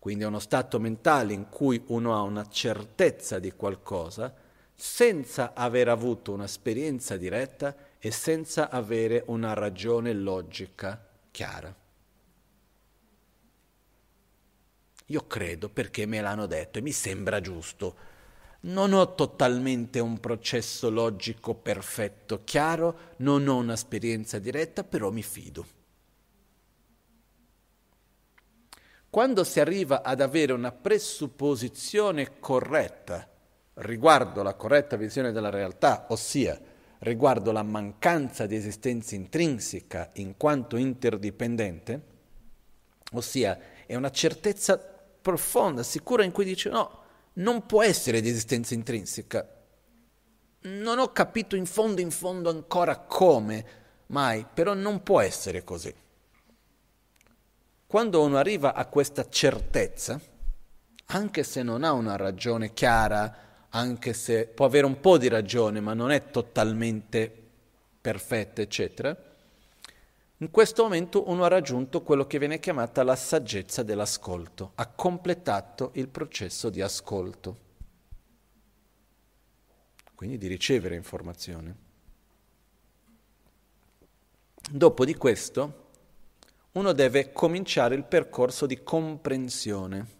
Speaker 1: quindi è uno stato mentale in cui uno ha una certezza di qualcosa, senza aver avuto un'esperienza diretta e senza avere una ragione logica chiara. Io credo perché me l'hanno detto e mi sembra giusto non ho totalmente un processo logico perfetto, chiaro, non ho un'esperienza diretta, però mi fido. Quando si arriva ad avere una presupposizione corretta riguardo la corretta visione della realtà, ossia riguardo la mancanza di esistenza intrinseca in quanto interdipendente, ossia è una certezza profonda, sicura in cui dice no, non può essere di esistenza intrinseca. Non ho capito in fondo in fondo ancora come, mai, però non può essere così. Quando uno arriva a questa certezza, anche se non ha una ragione chiara, anche se può avere un po' di ragione, ma non è totalmente perfetta, eccetera, in questo momento uno ha raggiunto quello che viene chiamata la saggezza dell'ascolto, ha completato il processo di ascolto, quindi di ricevere informazione. Dopo di questo uno deve cominciare il percorso di comprensione.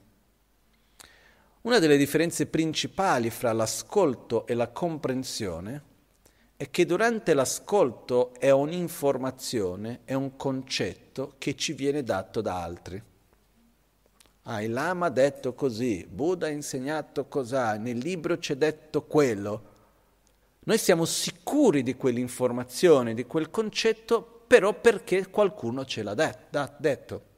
Speaker 1: Una delle differenze principali fra l'ascolto e la comprensione è che durante l'ascolto è un'informazione, è un concetto che ci viene dato da altri. Ah, il Lama ha detto così, Buddha ha insegnato cos'ha, nel libro c'è detto quello. Noi siamo sicuri di quell'informazione, di quel concetto, però perché qualcuno ce l'ha detto.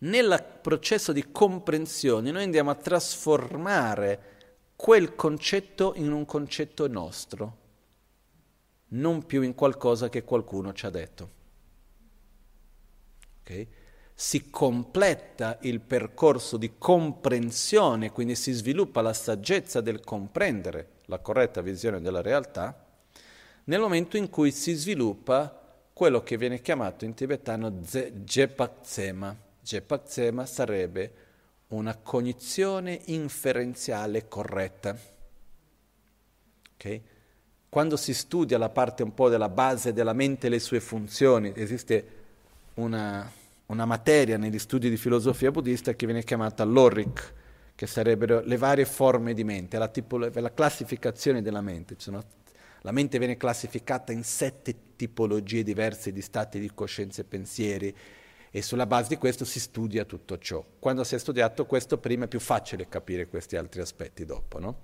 Speaker 1: Nel processo di comprensione noi andiamo a trasformare quel concetto in un concetto nostro, non più in qualcosa che qualcuno ci ha detto. Okay? Si completa il percorso di comprensione, quindi si sviluppa la saggezza del comprendere la corretta visione della realtà, nel momento in cui si sviluppa quello che viene chiamato in tibetano Jepaksema Jepaksema sarebbe una cognizione inferenziale corretta. Okay? Quando si studia la parte un po' della base della mente e le sue funzioni, esiste una, una materia negli studi di filosofia buddista che viene chiamata lorik, che sarebbero le varie forme di mente, la, tipolo- la classificazione della mente. Sono, la mente viene classificata in sette tipologie diverse di stati di coscienza e pensieri e sulla base di questo si studia tutto ciò. Quando si è studiato questo prima è più facile capire questi altri aspetti dopo. No?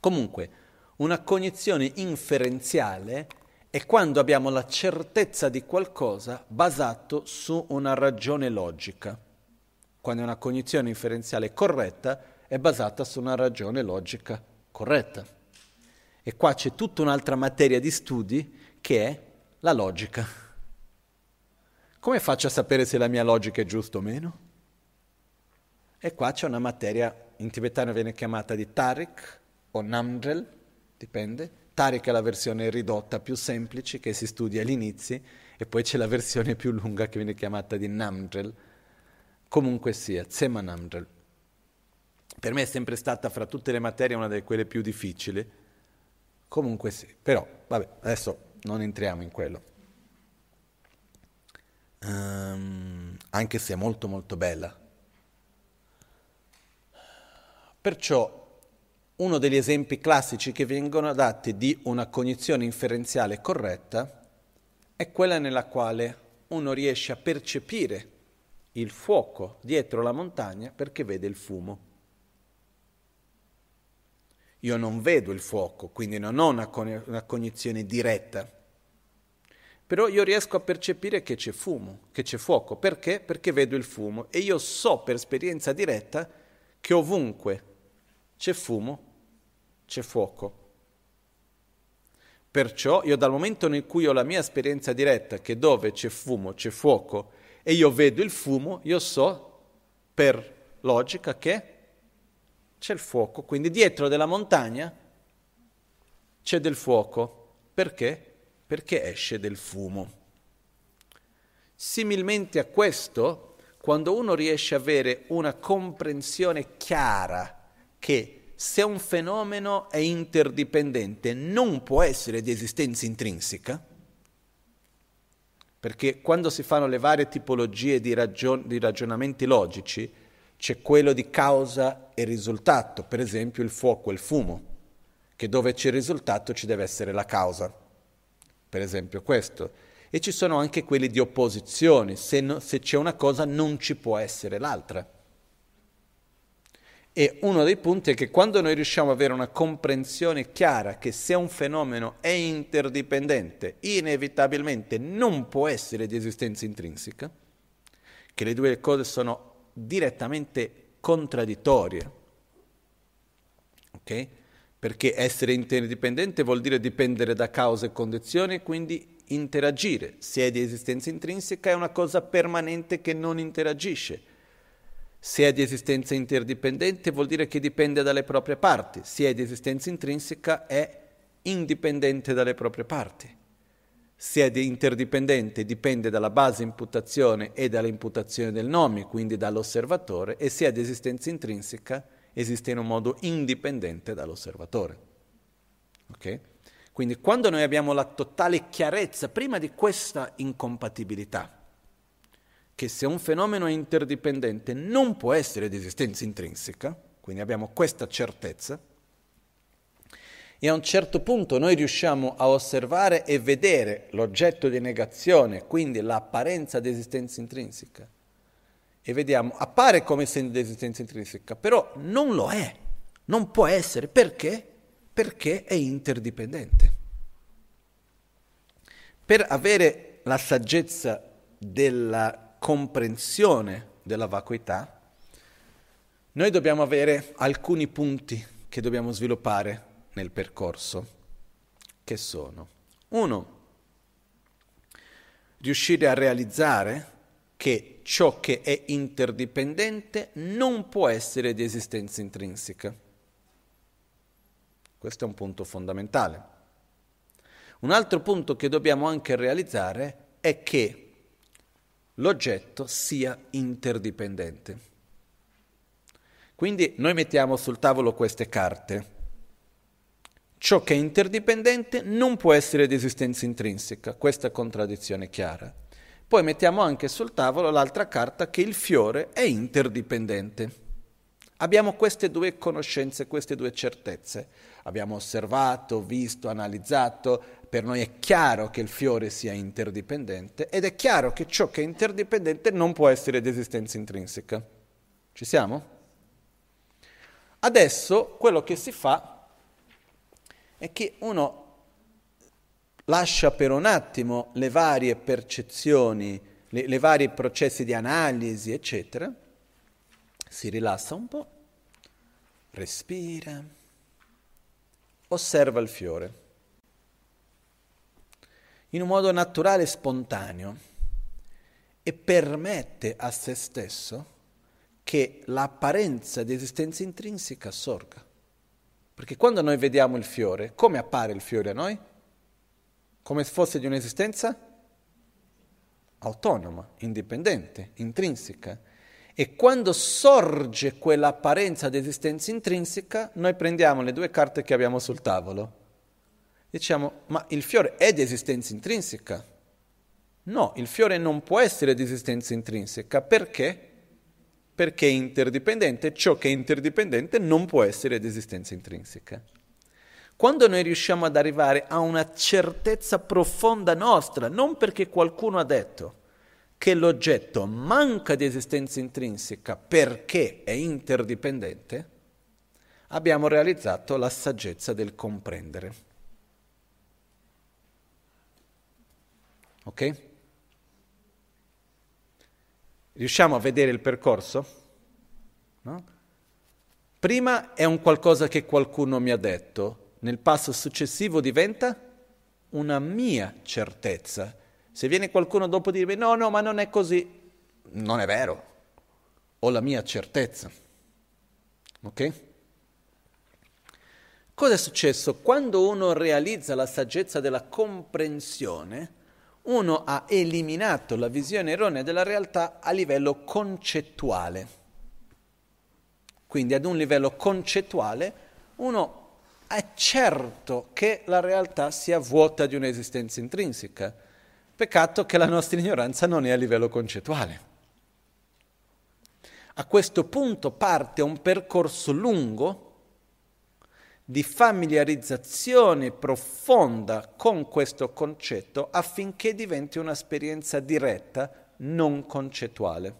Speaker 1: Comunque, una cognizione inferenziale è quando abbiamo la certezza di qualcosa basato su una ragione logica. Quando una cognizione inferenziale corretta è basata su una ragione logica corretta. E qua c'è tutta un'altra materia di studi che è la logica. Come faccio a sapere se la mia logica è giusta o meno? E qua c'è una materia, in tibetano viene chiamata di Tarik o Namdrel, dipende. Tarik è la versione ridotta, più semplice, che si studia all'inizio, e poi c'è la versione più lunga che viene chiamata di Namdrel. Comunque sia, Tsema Namdrel. Per me è sempre stata, fra tutte le materie, una delle quelle più difficili. Comunque sì, però, vabbè, adesso non entriamo in quello um, anche se è molto molto bella. Perciò uno degli esempi classici che vengono dati di una cognizione inferenziale corretta è quella nella quale uno riesce a percepire il fuoco dietro la montagna perché vede il fumo. Io non vedo il fuoco, quindi non ho una, cognizione diretta, però io riesco a percepire che c'è fumo, che c'è fuoco. Perché? Perché vedo il fumo e io so per esperienza diretta che ovunque c'è fumo, c'è fuoco. Perciò io dal momento in cui ho la mia esperienza diretta che dove c'è fumo, c'è fuoco e io vedo il fumo, io so per logica che c'è il fuoco. Quindi dietro della montagna c'è del fuoco. Perché? Perché esce del fumo. Similmente a questo, quando uno riesce ad avere una comprensione chiara che se un fenomeno è interdipendente non può essere di esistenza intrinseca, perché quando si fanno le varie tipologie di, ragion- di ragionamenti logici, c'è quello di causa e risultato, per esempio il fuoco e il fumo, che dove c'è il risultato ci deve essere la causa per esempio questo. E ci sono anche quelli di opposizione, se, no, se c'è una cosa non ci può essere l'altra. E uno dei punti è che quando noi riusciamo ad avere una comprensione chiara che se un fenomeno è interdipendente, inevitabilmente non può essere di esistenza intrinseca, che le due cose sono direttamente contraddittorie. Okay? Perché essere interdipendente vuol dire dipendere da cause e condizioni, quindi interagire. Se è di esistenza intrinseca è una cosa permanente che non interagisce. Se è di esistenza interdipendente vuol dire che dipende dalle proprie parti. Se è di esistenza intrinseca è indipendente dalle proprie parti. Se è di interdipendente dipende dalla base imputazione e dall'imputazione del nome, quindi dall'osservatore, e se è di esistenza intrinseca esiste in un modo indipendente dall'osservatore. Okay? Quindi quando noi abbiamo la totale chiarezza prima di questa incompatibilità, che se un fenomeno è interdipendente non può essere di esistenza intrinseca, quindi abbiamo questa certezza, e a un certo punto noi riusciamo a osservare e vedere l'oggetto di negazione, quindi l'apparenza di esistenza intrinseca, e vediamo, appare come essendo di esistenza intrinseca, però non lo è, non può essere, perché? Perché è interdipendente. Per avere la saggezza della comprensione della vacuità, noi dobbiamo avere alcuni punti che dobbiamo sviluppare nel percorso, che sono, uno, riuscire a realizzare che ciò che è interdipendente non può essere di esistenza intrinseca. Questo è un punto fondamentale. Un altro punto che dobbiamo anche realizzare è che l'oggetto sia interdipendente. Quindi noi mettiamo sul tavolo queste carte Ciò che è interdipendente non può essere di esistenza intrinseca, questa contraddizione chiara. Poi mettiamo anche sul tavolo l'altra carta che il fiore è interdipendente. Abbiamo queste due conoscenze, queste due certezze. Abbiamo osservato, visto, analizzato, per noi è chiaro che il fiore sia interdipendente ed è chiaro che ciò che è interdipendente non può essere di esistenza intrinseca. Ci siamo? Adesso quello che si fa è che uno lascia per un attimo le varie percezioni, le, le vari processi di analisi, eccetera, si rilassa un po', respira, osserva il fiore in un modo naturale e spontaneo e permette a se stesso che l'apparenza di esistenza intrinseca sorga. Perché quando noi vediamo il fiore, come appare il fiore a noi? Come se fosse di un'esistenza autonoma, indipendente, intrinseca. E quando sorge quell'apparenza di esistenza intrinseca, noi prendiamo le due carte che abbiamo sul tavolo. Diciamo, ma il fiore è di esistenza intrinseca? No, il fiore non può essere di esistenza intrinseca. Perché? perché è interdipendente, ciò che è interdipendente non può essere di esistenza intrinseca. Quando noi riusciamo ad arrivare a una certezza profonda nostra, non perché qualcuno ha detto che l'oggetto manca di esistenza intrinseca perché è interdipendente, abbiamo realizzato la saggezza del comprendere. Ok? Riusciamo a vedere il percorso? No? Prima è un qualcosa che qualcuno mi ha detto, nel passo successivo diventa una mia certezza. Se viene qualcuno dopo a dirmi no, no, ma non è così, non è vero, ho la mia certezza. Ok? Cosa è successo? Quando uno realizza la saggezza della comprensione, uno ha eliminato la visione erronea della realtà a livello concettuale. Quindi ad un livello concettuale uno è certo che la realtà sia vuota di un'esistenza intrinseca. Peccato che la nostra ignoranza non è a livello concettuale. A questo punto parte un percorso lungo di familiarizzazione profonda con questo concetto affinché diventi un'esperienza diretta, non concettuale,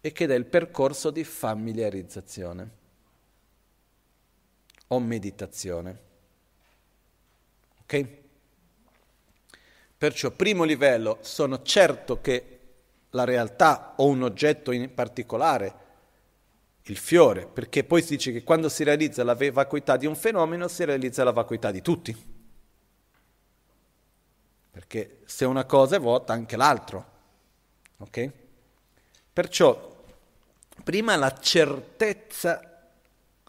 Speaker 1: e che è il percorso di familiarizzazione o meditazione. Ok? Perciò, primo livello, sono certo che la realtà o un oggetto in particolare il fiore, perché poi si dice che quando si realizza la vacuità di un fenomeno si realizza la vacuità di tutti. Perché se una cosa è vuota, anche l'altro. Ok? Perciò, prima la certezza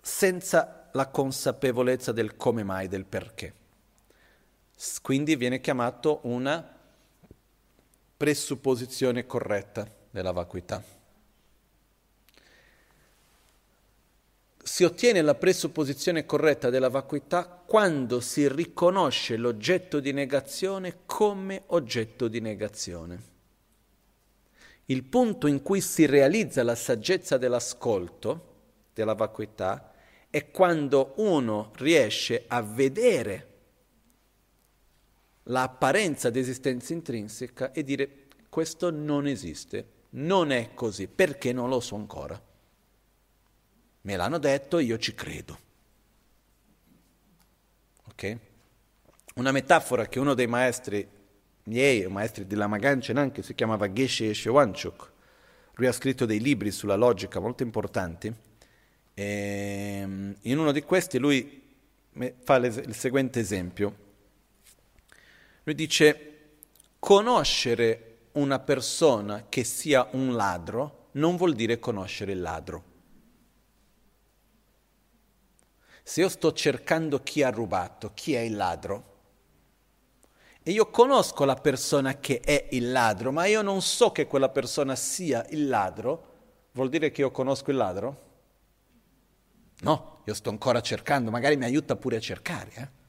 Speaker 1: senza la consapevolezza del come mai, del perché. Quindi viene chiamato una presupposizione corretta della vacuità. si ottiene la presupposizione corretta della vacuità quando si riconosce l'oggetto di negazione come oggetto di negazione. Il punto in cui si realizza la saggezza dell'ascolto, della vacuità, è quando uno riesce a vedere l'apparenza di esistenza intrinseca e dire questo non esiste, non è così, perché non lo so ancora. Me l'hanno detto, io ci credo. Ok? Una metafora che uno dei maestri miei, maestri della Maganchen che si chiamava Geshe Shewanchuk, lui ha scritto dei libri sulla logica molto importanti, e ehm, in uno di questi lui fa il seguente esempio. Lui dice, conoscere una persona che sia un ladro non vuol dire conoscere il ladro. Se io sto cercando chi ha rubato, chi è il ladro, e io conosco la persona che è il ladro, ma io non so che quella persona sia il ladro, vuol dire che io conosco il ladro? No, io sto ancora cercando, magari mi aiuta pure a cercare. Eh?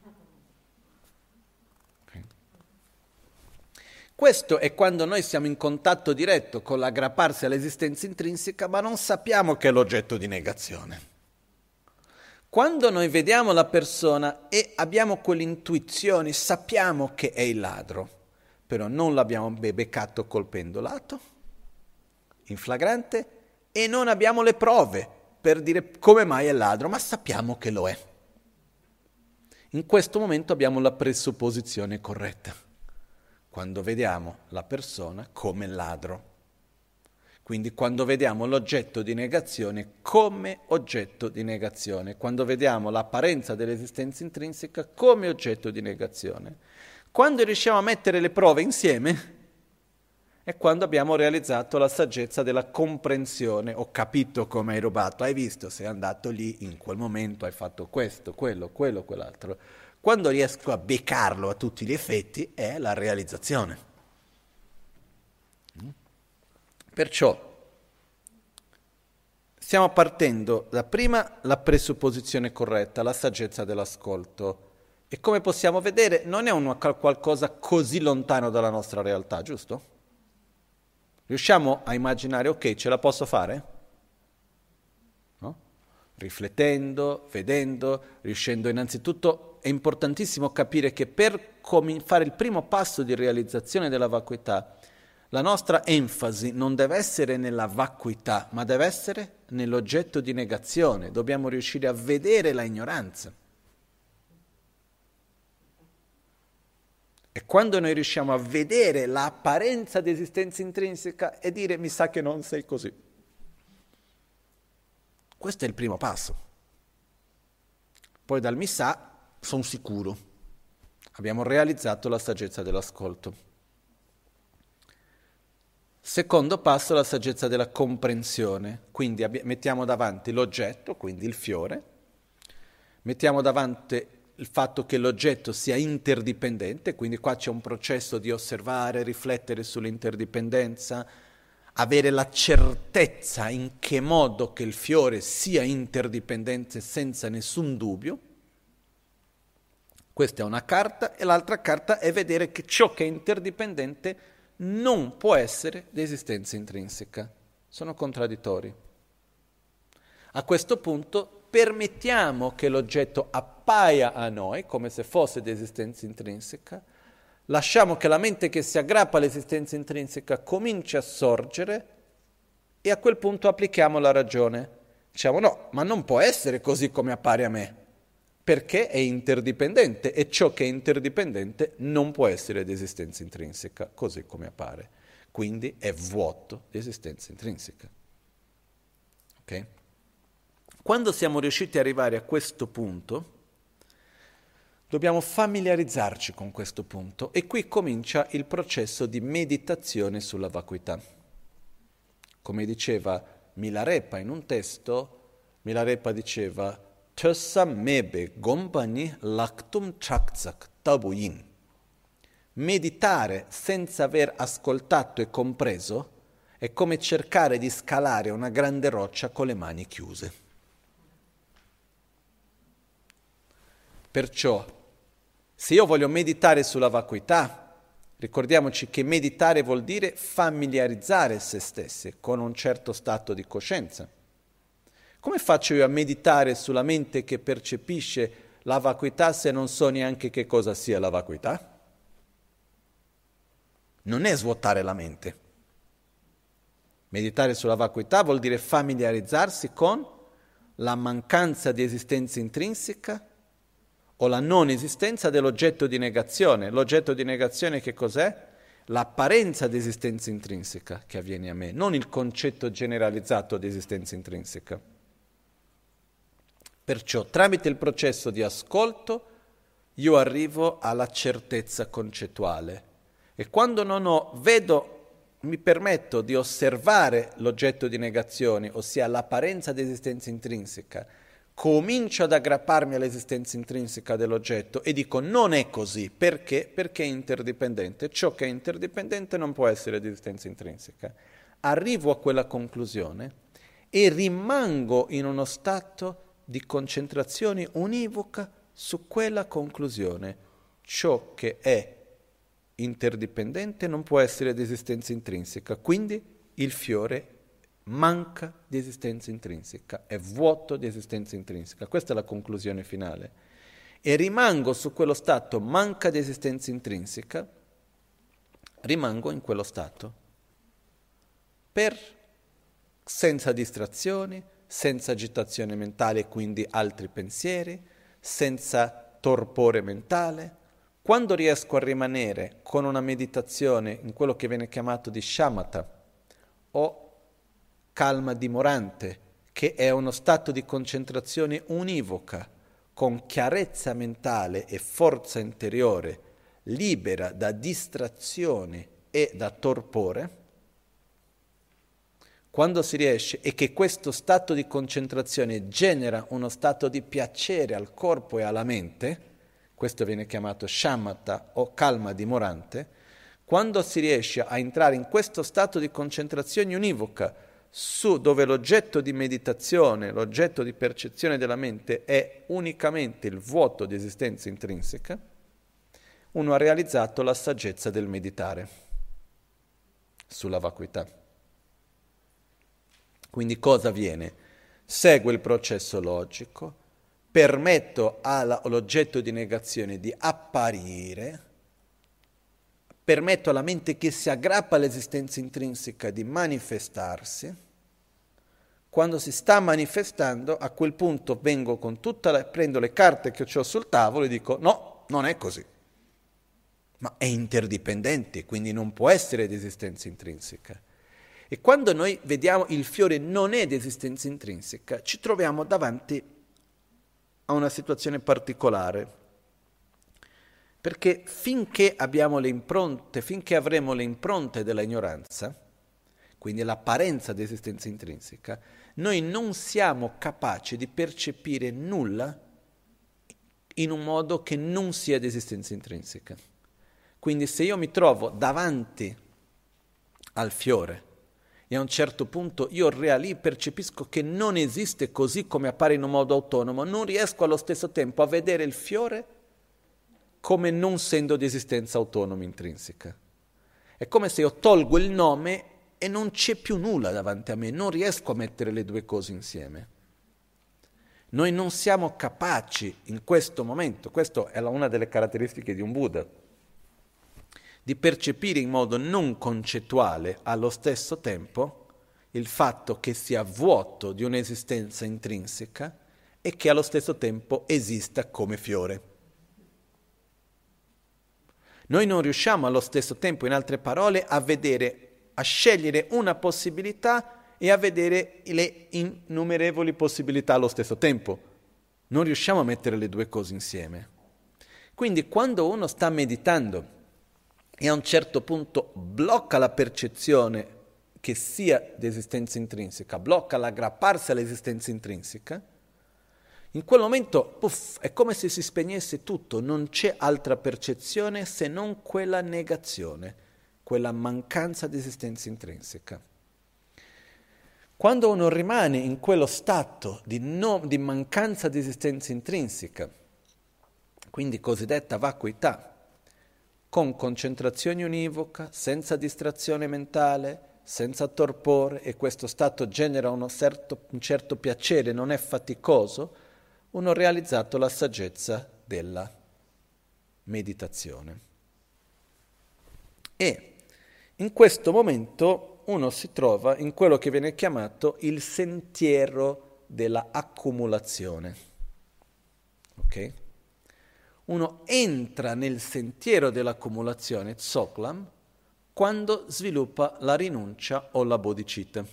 Speaker 1: Questo è quando noi siamo in contatto diretto con l'aggrapparsi all'esistenza intrinseca, ma non sappiamo che è l'oggetto di negazione. Quando noi vediamo la persona e abbiamo quell'intuizione, sappiamo che è il ladro, però non l'abbiamo beccato col pendolato, in flagrante, e non abbiamo le prove per dire come mai è ladro, ma sappiamo che lo è. In questo momento abbiamo la presupposizione corretta quando vediamo la persona come ladro. Quindi quando vediamo l'oggetto di negazione come oggetto di negazione, quando vediamo l'apparenza dell'esistenza intrinseca come oggetto di negazione. Quando riusciamo a mettere le prove insieme è quando abbiamo realizzato la saggezza della comprensione. Ho capito come hai rubato, hai visto, sei andato lì, in quel momento hai fatto questo, quello, quello, quell'altro quando riesco a beccarlo a tutti gli effetti è la realizzazione. Perciò stiamo partendo da prima la presupposizione corretta, la saggezza dell'ascolto. E come possiamo vedere non è una qualcosa così lontano dalla nostra realtà, giusto? Riusciamo a immaginare, ok, ce la posso fare? No? Riflettendo, vedendo, riuscendo innanzitutto è importantissimo capire che per fare il primo passo di realizzazione della vacuità, la nostra enfasi non deve essere nella vacuità, ma deve essere nell'oggetto di negazione. Dobbiamo riuscire a vedere la ignoranza. Quando noi riusciamo a vedere l'apparenza di esistenza intrinseca e dire mi sa che non sei così. Questo è il primo passo. Poi dal mi sa sono sicuro. Abbiamo realizzato la saggezza dell'ascolto. Secondo passo, la saggezza della comprensione. Quindi abbi- mettiamo davanti l'oggetto, quindi il fiore, mettiamo davanti il fatto che l'oggetto sia interdipendente, quindi qua c'è un processo di osservare, riflettere sull'interdipendenza, avere la certezza in che modo che il fiore sia interdipendente senza nessun dubbio. Questa è una carta e l'altra carta è vedere che ciò che è interdipendente non può essere di esistenza intrinseca. Sono contraddittori. A questo punto permettiamo che l'oggetto appaia a noi come se fosse di esistenza intrinseca, lasciamo che la mente che si aggrappa all'esistenza intrinseca cominci a sorgere e a quel punto applichiamo la ragione. Diciamo no, ma non può essere così come appare a me perché è interdipendente e ciò che è interdipendente non può essere di esistenza intrinseca, così come appare. Quindi è vuoto di esistenza intrinseca. Okay? Quando siamo riusciti ad arrivare a questo punto, dobbiamo familiarizzarci con questo punto e qui comincia il processo di meditazione sulla vacuità. Come diceva Milarepa in un testo, Milarepa diceva Tösa mebe gompani lactum chakzak tabuin. Meditare senza aver ascoltato e compreso è come cercare di scalare una grande roccia con le mani chiuse. Perciò, se io voglio meditare sulla vacuità, ricordiamoci che meditare vuol dire familiarizzare se stessi con un certo stato di coscienza. Come faccio io a meditare sulla mente che percepisce la vacuità se non so neanche che cosa sia la vacuità? Non è svuotare la mente. Meditare sulla vacuità vuol dire familiarizzarsi con la mancanza di esistenza intrinseca o la non esistenza dell'oggetto di negazione. L'oggetto di negazione che cos'è? L'apparenza di esistenza intrinseca che avviene a me, non il concetto generalizzato di esistenza intrinseca. Perciò tramite il processo di ascolto io arrivo alla certezza concettuale e quando non ho, vedo mi permetto di osservare l'oggetto di negazione, ossia l'apparenza di esistenza intrinseca, comincio ad aggrapparmi all'esistenza intrinseca dell'oggetto e dico non è così, perché? Perché è interdipendente, ciò che è interdipendente non può essere di esistenza intrinseca. Arrivo a quella conclusione e rimango in uno stato di concentrazione univoca su quella conclusione. Ciò che è interdipendente non può essere di esistenza intrinseca, quindi il fiore manca di esistenza intrinseca, è vuoto di esistenza intrinseca. Questa è la conclusione finale. E rimango su quello stato, manca di esistenza intrinseca, rimango in quello stato per senza distrazioni, senza agitazione mentale, quindi altri pensieri, senza torpore mentale, quando riesco a rimanere con una meditazione in quello che viene chiamato di shamatha o calma dimorante, che è uno stato di concentrazione univoca, con chiarezza mentale e forza interiore, libera da distrazione e da torpore, quando si riesce e che questo stato di concentrazione genera uno stato di piacere al corpo e alla mente, questo viene chiamato shamatha o calma dimorante, quando si riesce a entrare in questo stato di concentrazione univoca su dove l'oggetto di meditazione, l'oggetto di percezione della mente è unicamente il vuoto di esistenza intrinseca, uno ha realizzato la saggezza del meditare sulla vacuità. Quindi cosa avviene? Segue il processo logico, permetto all'oggetto di negazione di apparire, permetto alla mente che si aggrappa all'esistenza intrinseca di manifestarsi, quando si sta manifestando, a quel punto vengo con tutta la, prendo le carte che ho sul tavolo e dico no, non è così. Ma è interdipendente, quindi non può essere di esistenza intrinseca. E quando noi vediamo il fiore non è di esistenza intrinseca, ci troviamo davanti a una situazione particolare. Perché finché abbiamo le impronte, finché avremo le impronte della ignoranza, quindi l'apparenza di esistenza intrinseca, noi non siamo capaci di percepire nulla in un modo che non sia di esistenza intrinseca. Quindi se io mi trovo davanti al fiore e a un certo punto io reali percepisco che non esiste così come appare in un modo autonomo, non riesco allo stesso tempo a vedere il fiore come non essendo di esistenza autonoma intrinseca. È come se io tolgo il nome e non c'è più nulla davanti a me, non riesco a mettere le due cose insieme. Noi non siamo capaci in questo momento, questa è una delle caratteristiche di un Buddha, di percepire in modo non concettuale allo stesso tempo il fatto che sia vuoto di un'esistenza intrinseca e che allo stesso tempo esista come fiore. Noi non riusciamo allo stesso tempo, in altre parole, a vedere, a scegliere una possibilità e a vedere le innumerevoli possibilità allo stesso tempo. Non riusciamo a mettere le due cose insieme. Quindi quando uno sta meditando e a un certo punto blocca la percezione che sia di esistenza intrinseca, blocca l'aggrapparsi all'esistenza intrinseca, in quel momento puff, è come se si spegnesse tutto, non c'è altra percezione se non quella negazione, quella mancanza di esistenza intrinseca. Quando uno rimane in quello stato di, no, di mancanza di esistenza intrinseca, quindi cosiddetta vacuità, con concentrazione univoca, senza distrazione mentale, senza torpore, e questo stato genera certo, un certo piacere, non è faticoso, uno ha realizzato la saggezza della meditazione. E in questo momento uno si trova in quello che viene chiamato il sentiero della accumulazione. Ok? Uno entra nel sentiero dell'accumulazione, Tsoklam, quando sviluppa la rinuncia o la bodhicitta.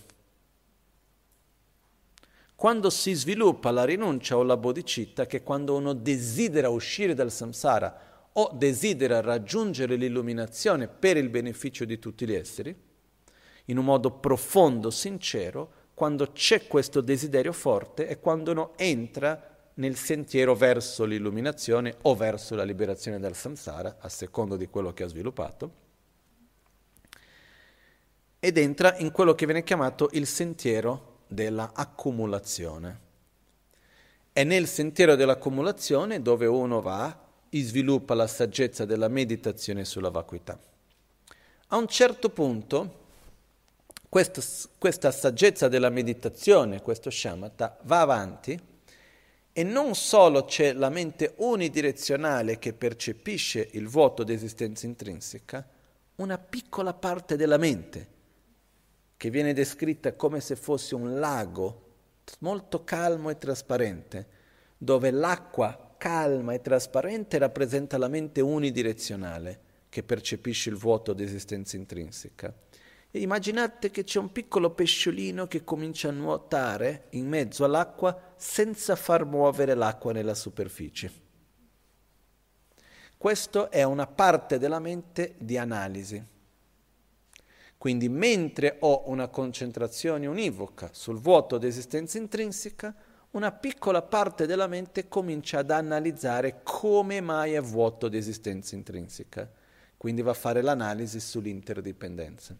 Speaker 1: Quando si sviluppa la rinuncia o la bodhicitta, che è quando uno desidera uscire dal samsara o desidera raggiungere l'illuminazione per il beneficio di tutti gli esseri, in un modo profondo, sincero, quando c'è questo desiderio forte è quando uno entra nel sentiero verso l'illuminazione o verso la liberazione dal samsara, a secondo di quello che ha sviluppato, ed entra in quello che viene chiamato il sentiero della accumulazione. È nel sentiero dell'accumulazione dove uno va sviluppa la saggezza della meditazione sulla vacuità. A un certo punto, questa, questa saggezza della meditazione, questo shamatha, va avanti e non solo c'è la mente unidirezionale che percepisce il vuoto di esistenza intrinseca, una piccola parte della mente, che viene descritta come se fosse un lago molto calmo e trasparente, dove l'acqua calma e trasparente rappresenta la mente unidirezionale che percepisce il vuoto di esistenza intrinseca. E immaginate che c'è un piccolo pesciolino che comincia a nuotare in mezzo all'acqua senza far muovere l'acqua nella superficie. Questa è una parte della mente di analisi. Quindi mentre ho una concentrazione univoca sul vuoto di esistenza intrinseca, una piccola parte della mente comincia ad analizzare come mai è vuoto di esistenza intrinseca. Quindi va a fare l'analisi sull'interdipendenza.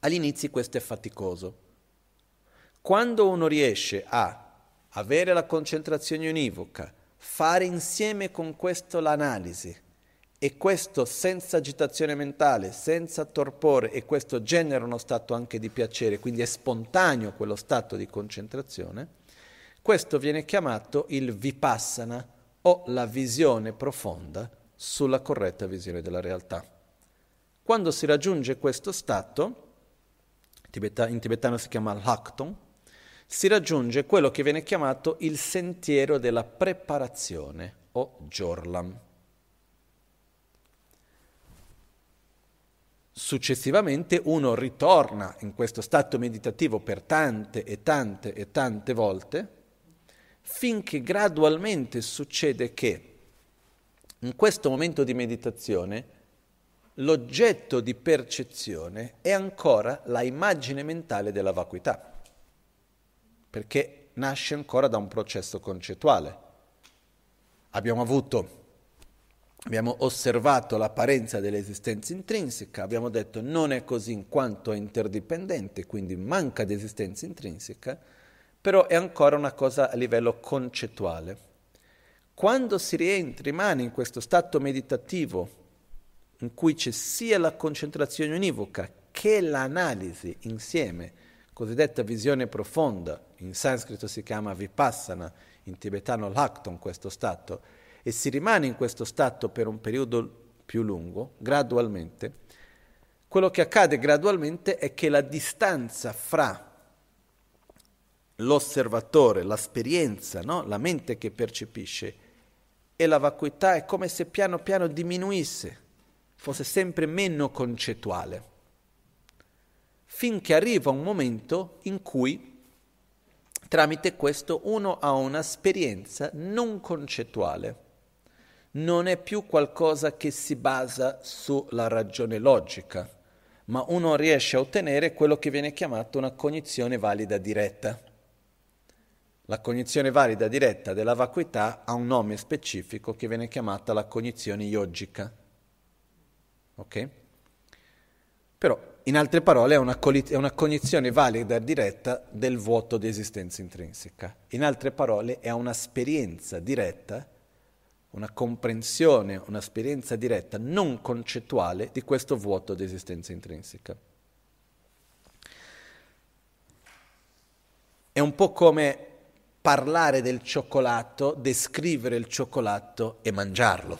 Speaker 1: All'inizio questo è faticoso. Quando uno riesce a avere la concentrazione univoca, fare insieme con questo l'analisi, e questo senza agitazione mentale, senza torpore, e questo genera uno stato anche di piacere, quindi è spontaneo quello stato di concentrazione, questo viene chiamato il vipassana o la visione profonda sulla corretta visione della realtà. Quando si raggiunge questo stato, in tibetano si chiama l'hakton, si raggiunge quello che viene chiamato il sentiero della preparazione o jorlam. Successivamente uno ritorna in questo stato meditativo per tante e tante e tante volte, finché gradualmente succede che in questo momento di meditazione l'oggetto di percezione è ancora la immagine mentale della vacuità, perché nasce ancora da un processo concettuale. Abbiamo avuto Abbiamo osservato l'apparenza dell'esistenza intrinseca, abbiamo detto non è così in quanto è interdipendente, quindi manca di esistenza intrinseca, però è ancora una cosa a livello concettuale. Quando si rientra, rimane in questo stato meditativo in cui c'è sia la concentrazione univoca che l'analisi insieme, cosiddetta visione profonda, in sanscrito si chiama vipassana, in tibetano l'akton questo stato, e si rimane in questo stato per un periodo più lungo, gradualmente, quello che accade gradualmente è che la distanza fra l'osservatore, l'esperienza, no? la mente che percepisce e la vacuità è come se piano piano diminuisse, fosse sempre meno concettuale, finché arriva un momento in cui tramite questo uno ha un'esperienza non concettuale non è più qualcosa che si basa sulla ragione logica, ma uno riesce a ottenere quello che viene chiamato una cognizione valida diretta. La cognizione valida diretta della vacuità ha un nome specifico che viene chiamata la cognizione yogica. Ok? Però, in altre parole, è una, è una cognizione valida diretta del vuoto di esistenza intrinseca. In altre parole, è un'esperienza diretta una comprensione, un'esperienza diretta, non concettuale, di questo vuoto di esistenza intrinseca. È un po' come parlare del cioccolato, descrivere il cioccolato e mangiarlo.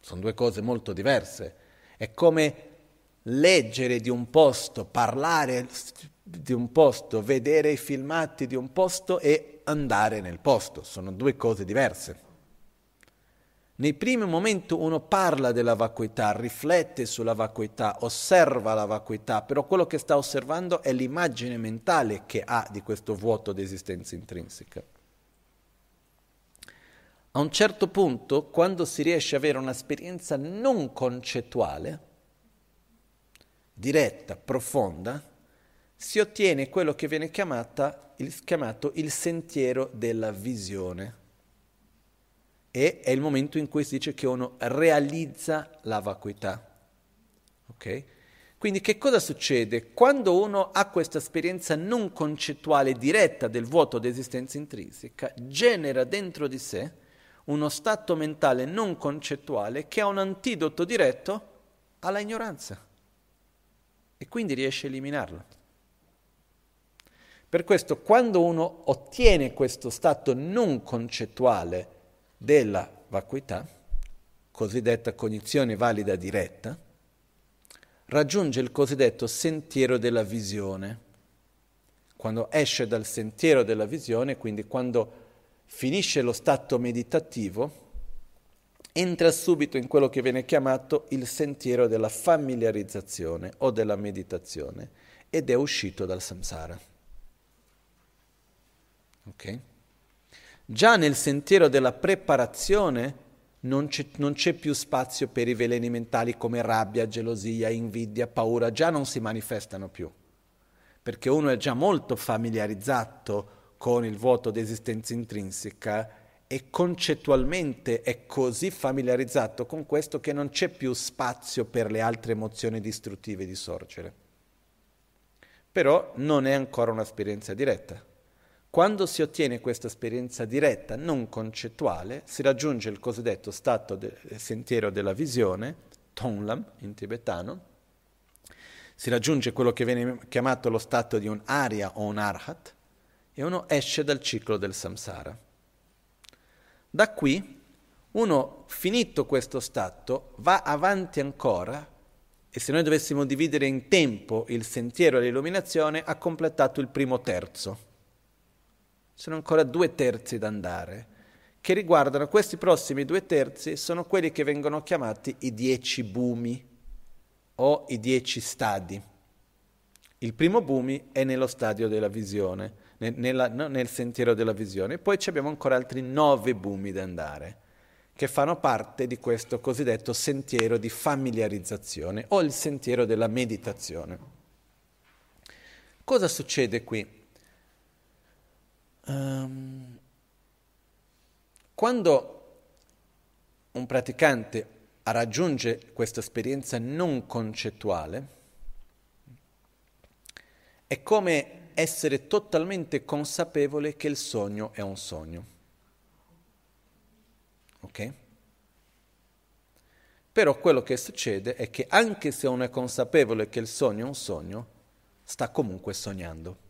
Speaker 1: Sono due cose molto diverse. È come leggere di un posto, parlare di un posto, vedere i filmati di un posto e andare nel posto. Sono due cose diverse. Nei primi momenti uno parla della vacuità, riflette sulla vacuità, osserva la vacuità, però quello che sta osservando è l'immagine mentale che ha di questo vuoto di esistenza intrinseca. A un certo punto, quando si riesce ad avere un'esperienza non concettuale, diretta, profonda, si ottiene quello che viene chiamata, il, chiamato il sentiero della visione. E è il momento in cui si dice che uno realizza la vacuità. Okay? Quindi che cosa succede? Quando uno ha questa esperienza non concettuale diretta del vuoto d'esistenza intrinseca, genera dentro di sé uno stato mentale non concettuale che ha un antidoto diretto alla ignoranza e quindi riesce a eliminarla. Per questo quando uno ottiene questo stato non concettuale della vacuità, cosiddetta cognizione valida diretta, raggiunge il cosiddetto sentiero della visione. Quando esce dal sentiero della visione, quindi quando finisce lo stato meditativo, entra subito in quello che viene chiamato il sentiero della familiarizzazione o della meditazione ed è uscito dal samsara. Okay? Già nel sentiero della preparazione non c'è, non c'è, più spazio per i veleni mentali come rabbia, gelosia, invidia, paura, già non si manifestano più, perché uno è già molto familiarizzato con il vuoto di esistenza intrinseca e concettualmente è così familiarizzato con questo che non c'è più spazio per le altre emozioni distruttive di sorgere. Però non è ancora un'esperienza diretta. Quando si ottiene questa esperienza diretta, non concettuale, si raggiunge il cosiddetto stato del sentiero della visione, Tonglam in tibetano, si raggiunge quello che viene chiamato lo stato di un aria o un arhat, e uno esce dal ciclo del samsara. Da qui uno, finito questo stato, va avanti ancora e se noi dovessimo dividere in tempo il sentiero dell'illuminazione, ha completato il primo terzo. Sono ancora due terzi da andare, che riguardano questi prossimi due terzi, sono quelli che vengono chiamati i dieci bumi o i dieci stadi. Il primo bumi è nello stadio della visione, nella, no, nel sentiero della visione. Poi abbiamo ancora altri nove bumi da andare, che fanno parte di questo cosiddetto sentiero di familiarizzazione o il sentiero della meditazione. Cosa succede qui? Um, quando un praticante raggiunge questa esperienza non concettuale, è come essere totalmente consapevole che il sogno è un sogno. Ok? Però quello che succede è che anche se uno è consapevole che il sogno è un sogno, sta comunque sognando.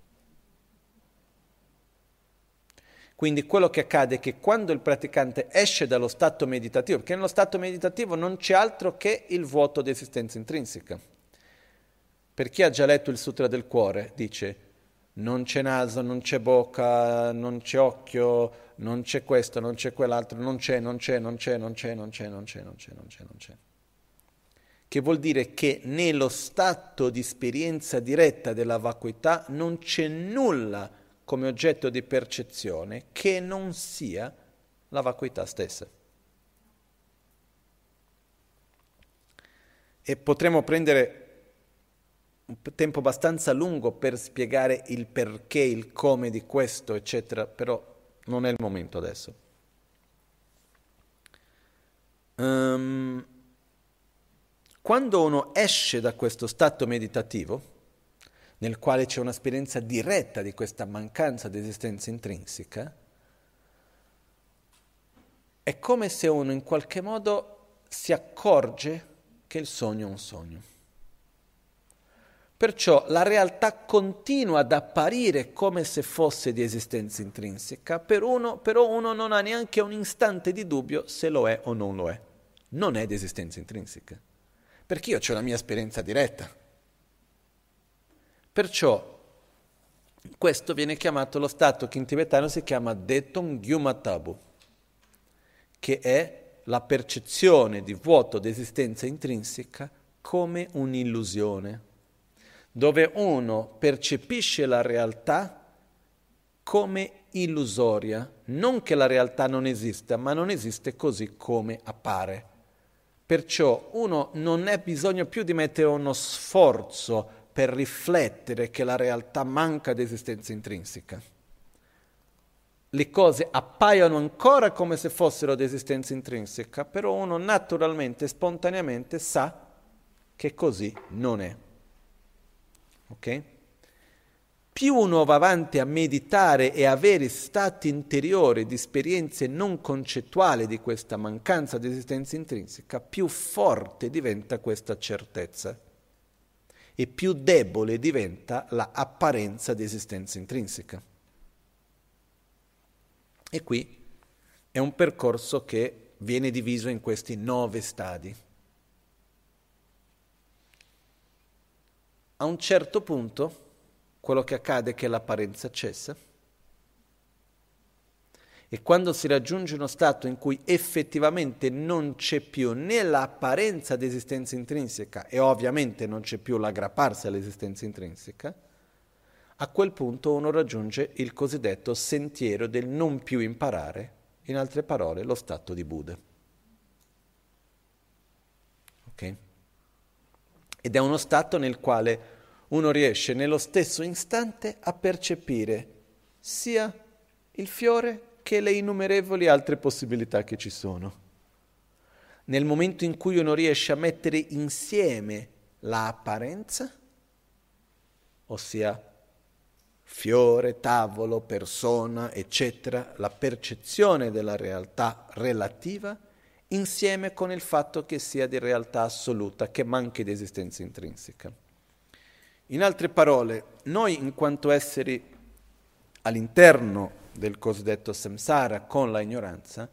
Speaker 1: Quindi quello che accade è che quando il praticante esce dallo stato meditativo, perché nello stato meditativo non c'è altro che il vuoto di esistenza intrinseca. Per chi ha già letto il Sutra del Cuore, dice non c'è naso, non c'è bocca, non c'è occhio, non c'è questo, non c'è quell'altro, non c'è, non c'è, non c'è, non c'è, non c'è, non c'è, non c'è, non c'è, non c'è. Che vuol dire che nello stato di esperienza diretta della vacuità non c'è nulla come oggetto di percezione che non sia la vacuità stessa. E potremmo prendere un tempo abbastanza lungo per spiegare il perché, il come di questo, eccetera, però non è il momento adesso. Um, quando uno esce da questo stato meditativo, nel quale c'è un'esperienza diretta di questa mancanza di esistenza intrinseca, è come se uno in qualche modo si accorge che il sogno è un sogno. Perciò la realtà continua ad apparire come se fosse di esistenza intrinseca, per uno, però uno non ha neanche un istante di dubbio se lo è o non lo è. Non è di esistenza intrinseca, perché io ho la mia esperienza diretta. Perciò questo viene chiamato lo stato che in tibetano si chiama Detong Gyumatabu, che è la percezione di vuoto d'esistenza intrinseca come un'illusione dove uno percepisce la realtà come illusoria, non che la realtà non esista, ma non esiste così come appare. Perciò uno non ha bisogno più di mettere uno sforzo per riflettere che la realtà manca di esistenza intrinseca. Le cose appaiono ancora come se fossero di esistenza intrinseca, però uno naturalmente, spontaneamente sa che così non è. Ok? Più uno va avanti a meditare e avere stati interiori di esperienze non concettuali di questa mancanza di esistenza intrinseca, più forte diventa questa certezza e più debole diventa l'apparenza di esistenza intrinseca. E qui è un percorso che viene diviso in questi nove stadi. A un certo punto quello che accade è che l'apparenza cessa e quando si raggiunge uno stato in cui effettivamente non c'è più né l'apparenza di esistenza intrinseca e ovviamente non c'è più l'aggrapparsi all'esistenza intrinseca, a quel punto uno raggiunge il cosiddetto sentiero del non più imparare, in altre parole lo stato di Buddha. Okay? Ed è uno stato nel quale uno riesce nello stesso istante a percepire sia il fiore che le innumerevoli altre possibilità che ci sono. Nel momento in cui uno riesce a mettere insieme l'apparenza, ossia fiore, tavolo, persona, eccetera, la percezione della realtà relativa, insieme con il fatto che sia di realtà assoluta, che manchi di esistenza intrinseca. In altre parole, noi in quanto esseri all'interno del cosiddetto samsara con la ignoranza,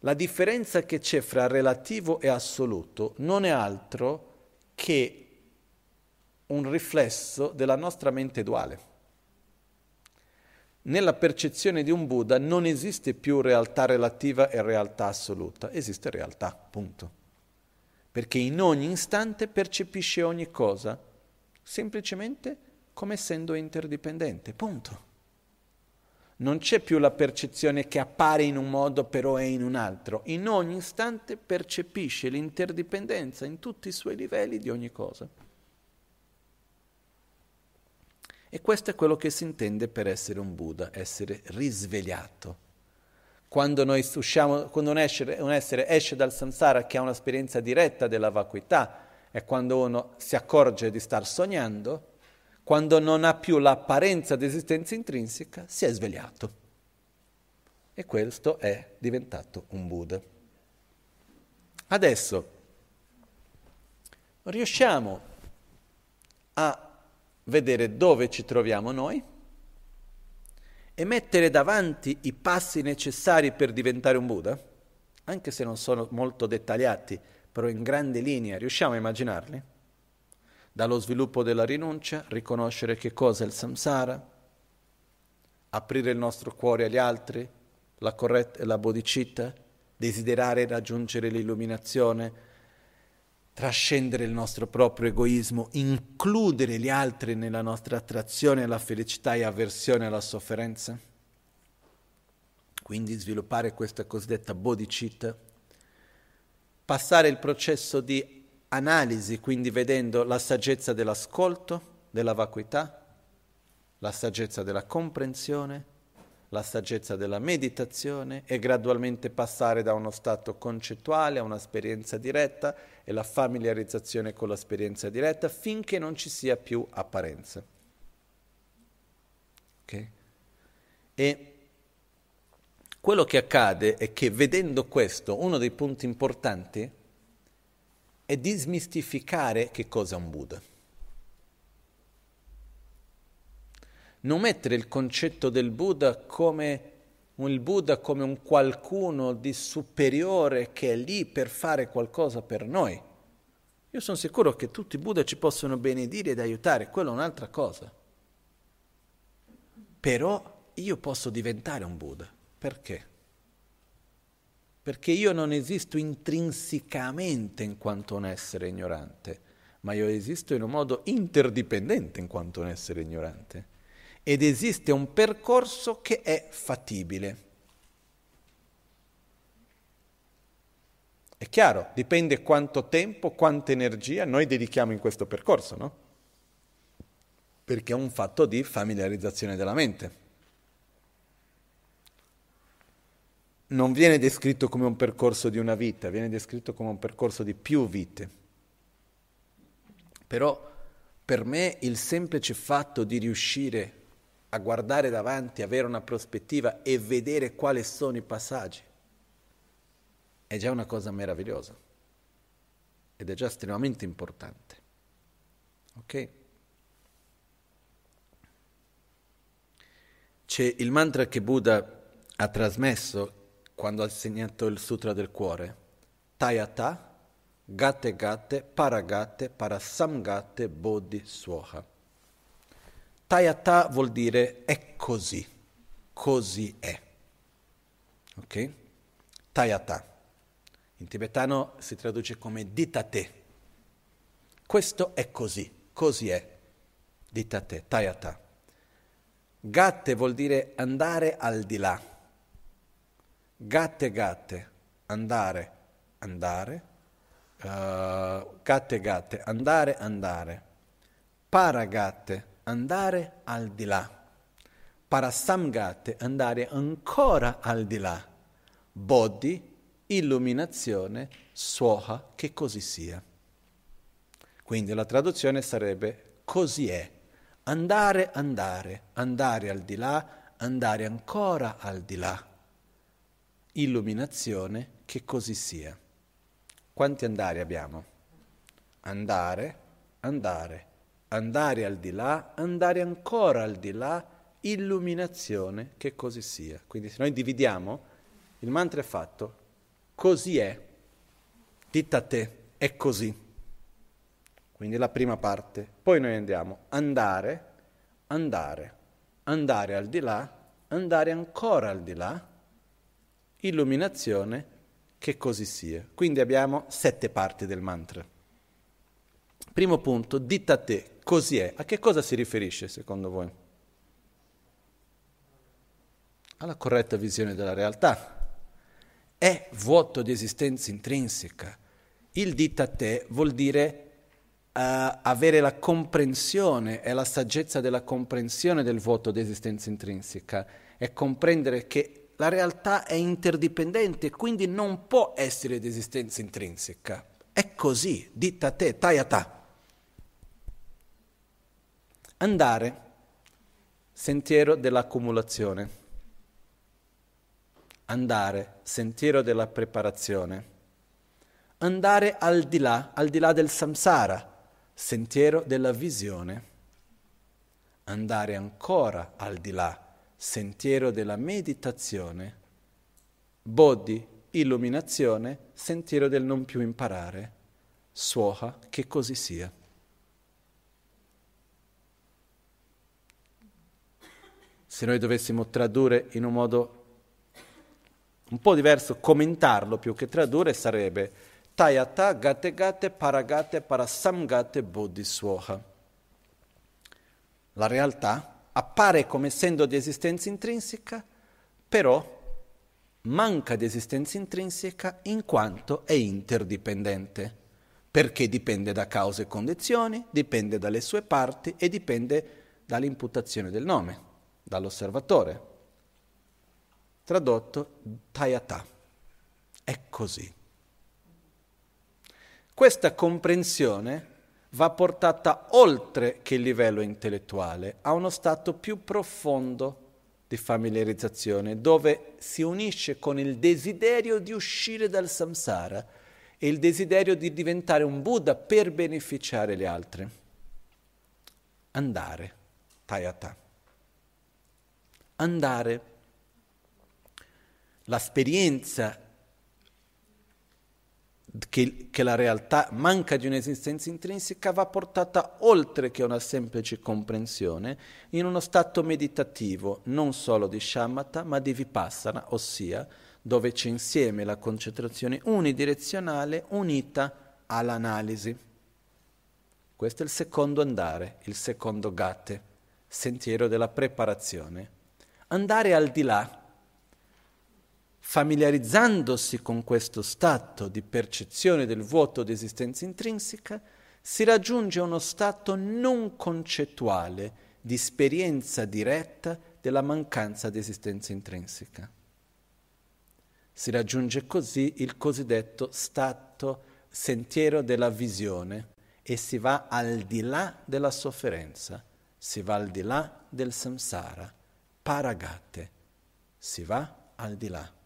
Speaker 1: la differenza che c'è fra relativo e assoluto non è altro che un riflesso della nostra mente duale. Nella percezione di un Buddha non esiste più realtà relativa e realtà assoluta, esiste realtà, punto. Perché in ogni istante percepisce ogni cosa semplicemente come essendo interdipendente, punto. Non c'è più la percezione che appare in un modo però è in un altro. In ogni istante percepisce l'interdipendenza in tutti i suoi livelli di ogni cosa. E questo è quello che si intende per essere un Buddha, essere risvegliato. Quando, usciamo, quando un, essere, un essere esce dal samsara che ha un'esperienza diretta della vacuità, è quando uno si accorge di star sognando, quando non ha più l'apparenza di esistenza intrinseca, si è svegliato. E questo è diventato un Buddha. Adesso riusciamo a vedere dove ci troviamo noi e mettere davanti i passi necessari per diventare un Buddha, anche se non sono molto dettagliati, però in grande linea riusciamo a immaginarli? Dallo sviluppo della rinuncia, riconoscere che cosa è il samsara, aprire il nostro cuore agli altri, la, corretta, la bodhicitta, desiderare raggiungere l'illuminazione, trascendere il nostro proprio egoismo, includere gli altri nella nostra attrazione alla felicità e avversione alla sofferenza. Quindi sviluppare questa cosiddetta bodhicitta passare il processo di analisi, quindi vedendo la saggezza dell'ascolto, della vacuità, la saggezza della comprensione, la saggezza della meditazione e gradualmente passare da uno stato concettuale a un'esperienza diretta e la familiarizzazione con l'esperienza diretta finché non ci sia più apparenza. Okay? E quello che accade è che vedendo questo, uno dei punti importanti è dismistificare che cosa è un Buddha. Non mettere il concetto del Buddha come il Buddha come un qualcuno di superiore che è lì per fare qualcosa per noi. Io sono sicuro che tutti i Buddha ci possono benedire ed aiutare, quello è un'altra cosa. Però io posso diventare un Buddha. Perché? Perché io non esisto intrinsecamente in quanto un essere ignorante, ma io esisto in un modo interdipendente in quanto un essere ignorante. Ed esiste un percorso che è fattibile. È chiaro, dipende quanto tempo, quanta energia noi dedichiamo in questo percorso, no? Perché è un fatto di familiarizzazione della mente. Non viene descritto come un percorso di una vita, viene descritto come un percorso di più vite. Però per me il semplice fatto di riuscire a guardare davanti, avere una prospettiva e vedere quali sono i passaggi è già una cosa meravigliosa ed è già estremamente importante. Ok? C'è il mantra che Buddha ha trasmesso quando ha insegnato il Sutra del Cuore. Tayata, Gatte Gatte, Paragatte, Parasamgatte, Bodhi Suoha. Tayata vuol dire è così, così è. Ok? Tayata. In tibetano si traduce come ditate. Questo è così, così è. Ditate, Tayata. Gatte vuol dire andare al di là gatte gatte, andare, andare, uh, gatte gatte, andare, andare, paragatte, andare al di là, parasamgatte, andare ancora al di là, bodhi, illuminazione, suoha, che così sia. Quindi la traduzione sarebbe così è, andare, andare, andare al di là, andare ancora al di là illuminazione, che così sia. Quanti andari abbiamo? Andare, andare, andare al di là, andare ancora al di là, illuminazione, che così sia. Quindi se noi dividiamo, il mantra è fatto, così è, dita a te, è così. Quindi la prima parte. Poi noi andiamo andare, andare, andare al di là, andare ancora al di là, illuminazione, che così sia. Quindi abbiamo sette parti del mantra. Primo punto, dita a te, così è. A che cosa si riferisce secondo voi? Alla corretta visione della realtà. È vuoto di esistenza intrinseca. Il dita a te vuol dire uh, avere la comprensione e la saggezza della comprensione del vuoto di esistenza intrinseca. È comprendere che la realtà è interdipendente, quindi non può essere di esistenza intrinseca. È così, ditta te, tai a ta. Andare, sentiero dell'accumulazione. Andare, sentiero della preparazione. Andare al di là, al di là del samsara, sentiero della visione. Andare ancora al di là, sentiero della meditazione, bodhi, illuminazione, sentiero del non più imparare, suoha, che così sia. Se noi dovessimo tradurre in un modo un po' diverso, commentarlo più che tradurre, sarebbe Tayata Gate Gate Paragate Parasamgate Bodhi Suoha. La realtà appare come essendo di esistenza intrinseca, però manca di esistenza intrinseca in quanto è interdipendente, perché dipende da cause e condizioni, dipende dalle sue parti e dipende dall'imputazione del nome, dall'osservatore. Tradotto Tayata. È così. Questa comprensione va portata oltre che il livello intellettuale, a uno stato più profondo di familiarizzazione, dove si unisce con il desiderio di uscire dal samsara e il desiderio di diventare un Buddha per beneficiare gli altri. Andare, tayata. Andare. L'esperienza che, che, la realtà manca di un'esistenza intrinseca va portata oltre che una semplice comprensione in uno stato meditativo non solo di shamatha ma di vipassana, ossia dove c'è insieme la concentrazione unidirezionale unita all'analisi. Questo è il secondo andare, il secondo gatte, sentiero della preparazione. Andare al di là familiarizzandosi con questo stato di percezione del vuoto di esistenza intrinseca, si raggiunge uno stato non concettuale di esperienza diretta della mancanza di esistenza intrinseca. Si raggiunge così il cosiddetto stato sentiero della visione e si va al di là della sofferenza, si va al di là del samsara, paragate, si va al di là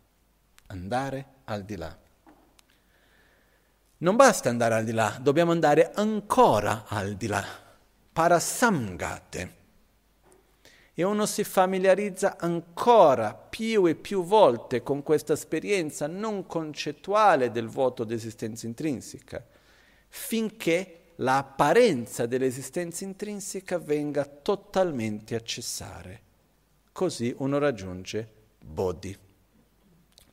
Speaker 1: andare al di là. Non basta andare al di là, dobbiamo andare ancora al di là, parasamgate. E uno si familiarizza ancora più e più volte con questa esperienza non concettuale del vuoto d'esistenza intrinseca, finché l'apparenza dell'esistenza intrinseca venga totalmente a cessare. Così uno raggiunge Bodhi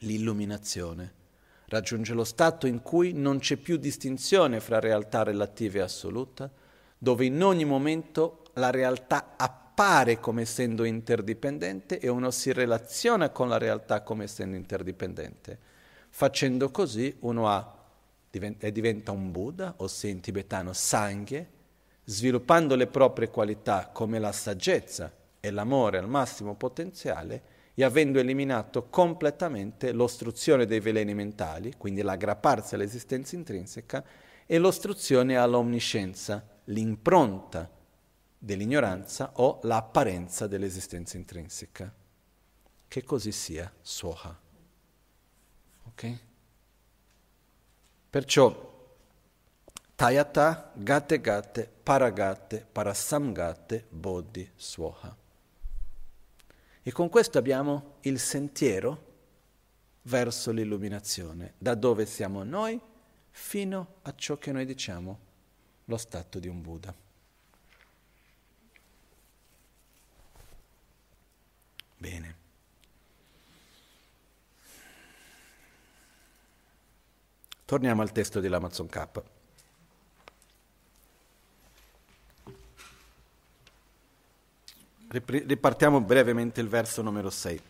Speaker 1: l'illuminazione. Raggiunge lo stato in cui non c'è più distinzione fra realtà relativa e assoluta, dove in ogni momento la realtà appare come essendo interdipendente e uno si relaziona con la realtà come essendo interdipendente. Facendo così uno ha, diventa un Buddha, ossia in tibetano Sangye, sviluppando le proprie qualità come la saggezza e l'amore al massimo potenziale, e avendo eliminato completamente l'ostruzione dei veleni mentali, quindi l'aggrapparsi all'esistenza intrinseca, e l'ostruzione all'omniscienza, l'impronta dell'ignoranza o l'apparenza dell'esistenza intrinseca. Che così sia, Soha. Ok? Perciò Tayata, Gate Gate, Paragate, Parasamgate, Bodhi, Swaha. E con questo abbiamo il sentiero verso l'illuminazione, da dove siamo noi fino a ciò che noi diciamo lo stato di un Buddha. Bene. Torniamo al testo dell'Amazon K. Ripartiamo brevemente il verso numero 6.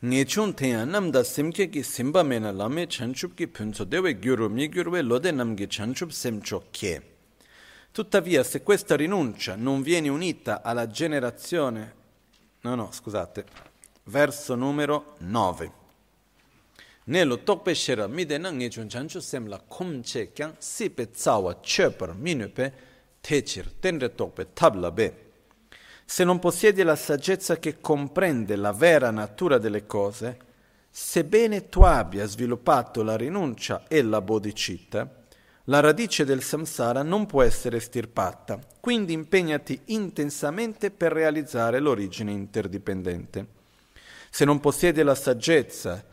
Speaker 1: Ngechun tenya namda semke ki simba mena lame chanchup ki punzo dewe gyuru mi gyurwe lode namgi chanchup semcho kye. Tuttavia, se questa rinuncia non viene unita alla generazione... No, no, scusate. Verso numero 9. Nello tokpe shera midena ngechun chanchu semla komche kyang sipe tsawa chöper minupe tecir, tenre tope, tabla be. Se non possiedi la saggezza che comprende la vera natura delle cose, sebbene tu abbia sviluppato la rinuncia e la bodhicitta, la radice del samsara non può essere estirpata, quindi impegnati intensamente per realizzare l'origine interdipendente. Se non possiedi la saggezza,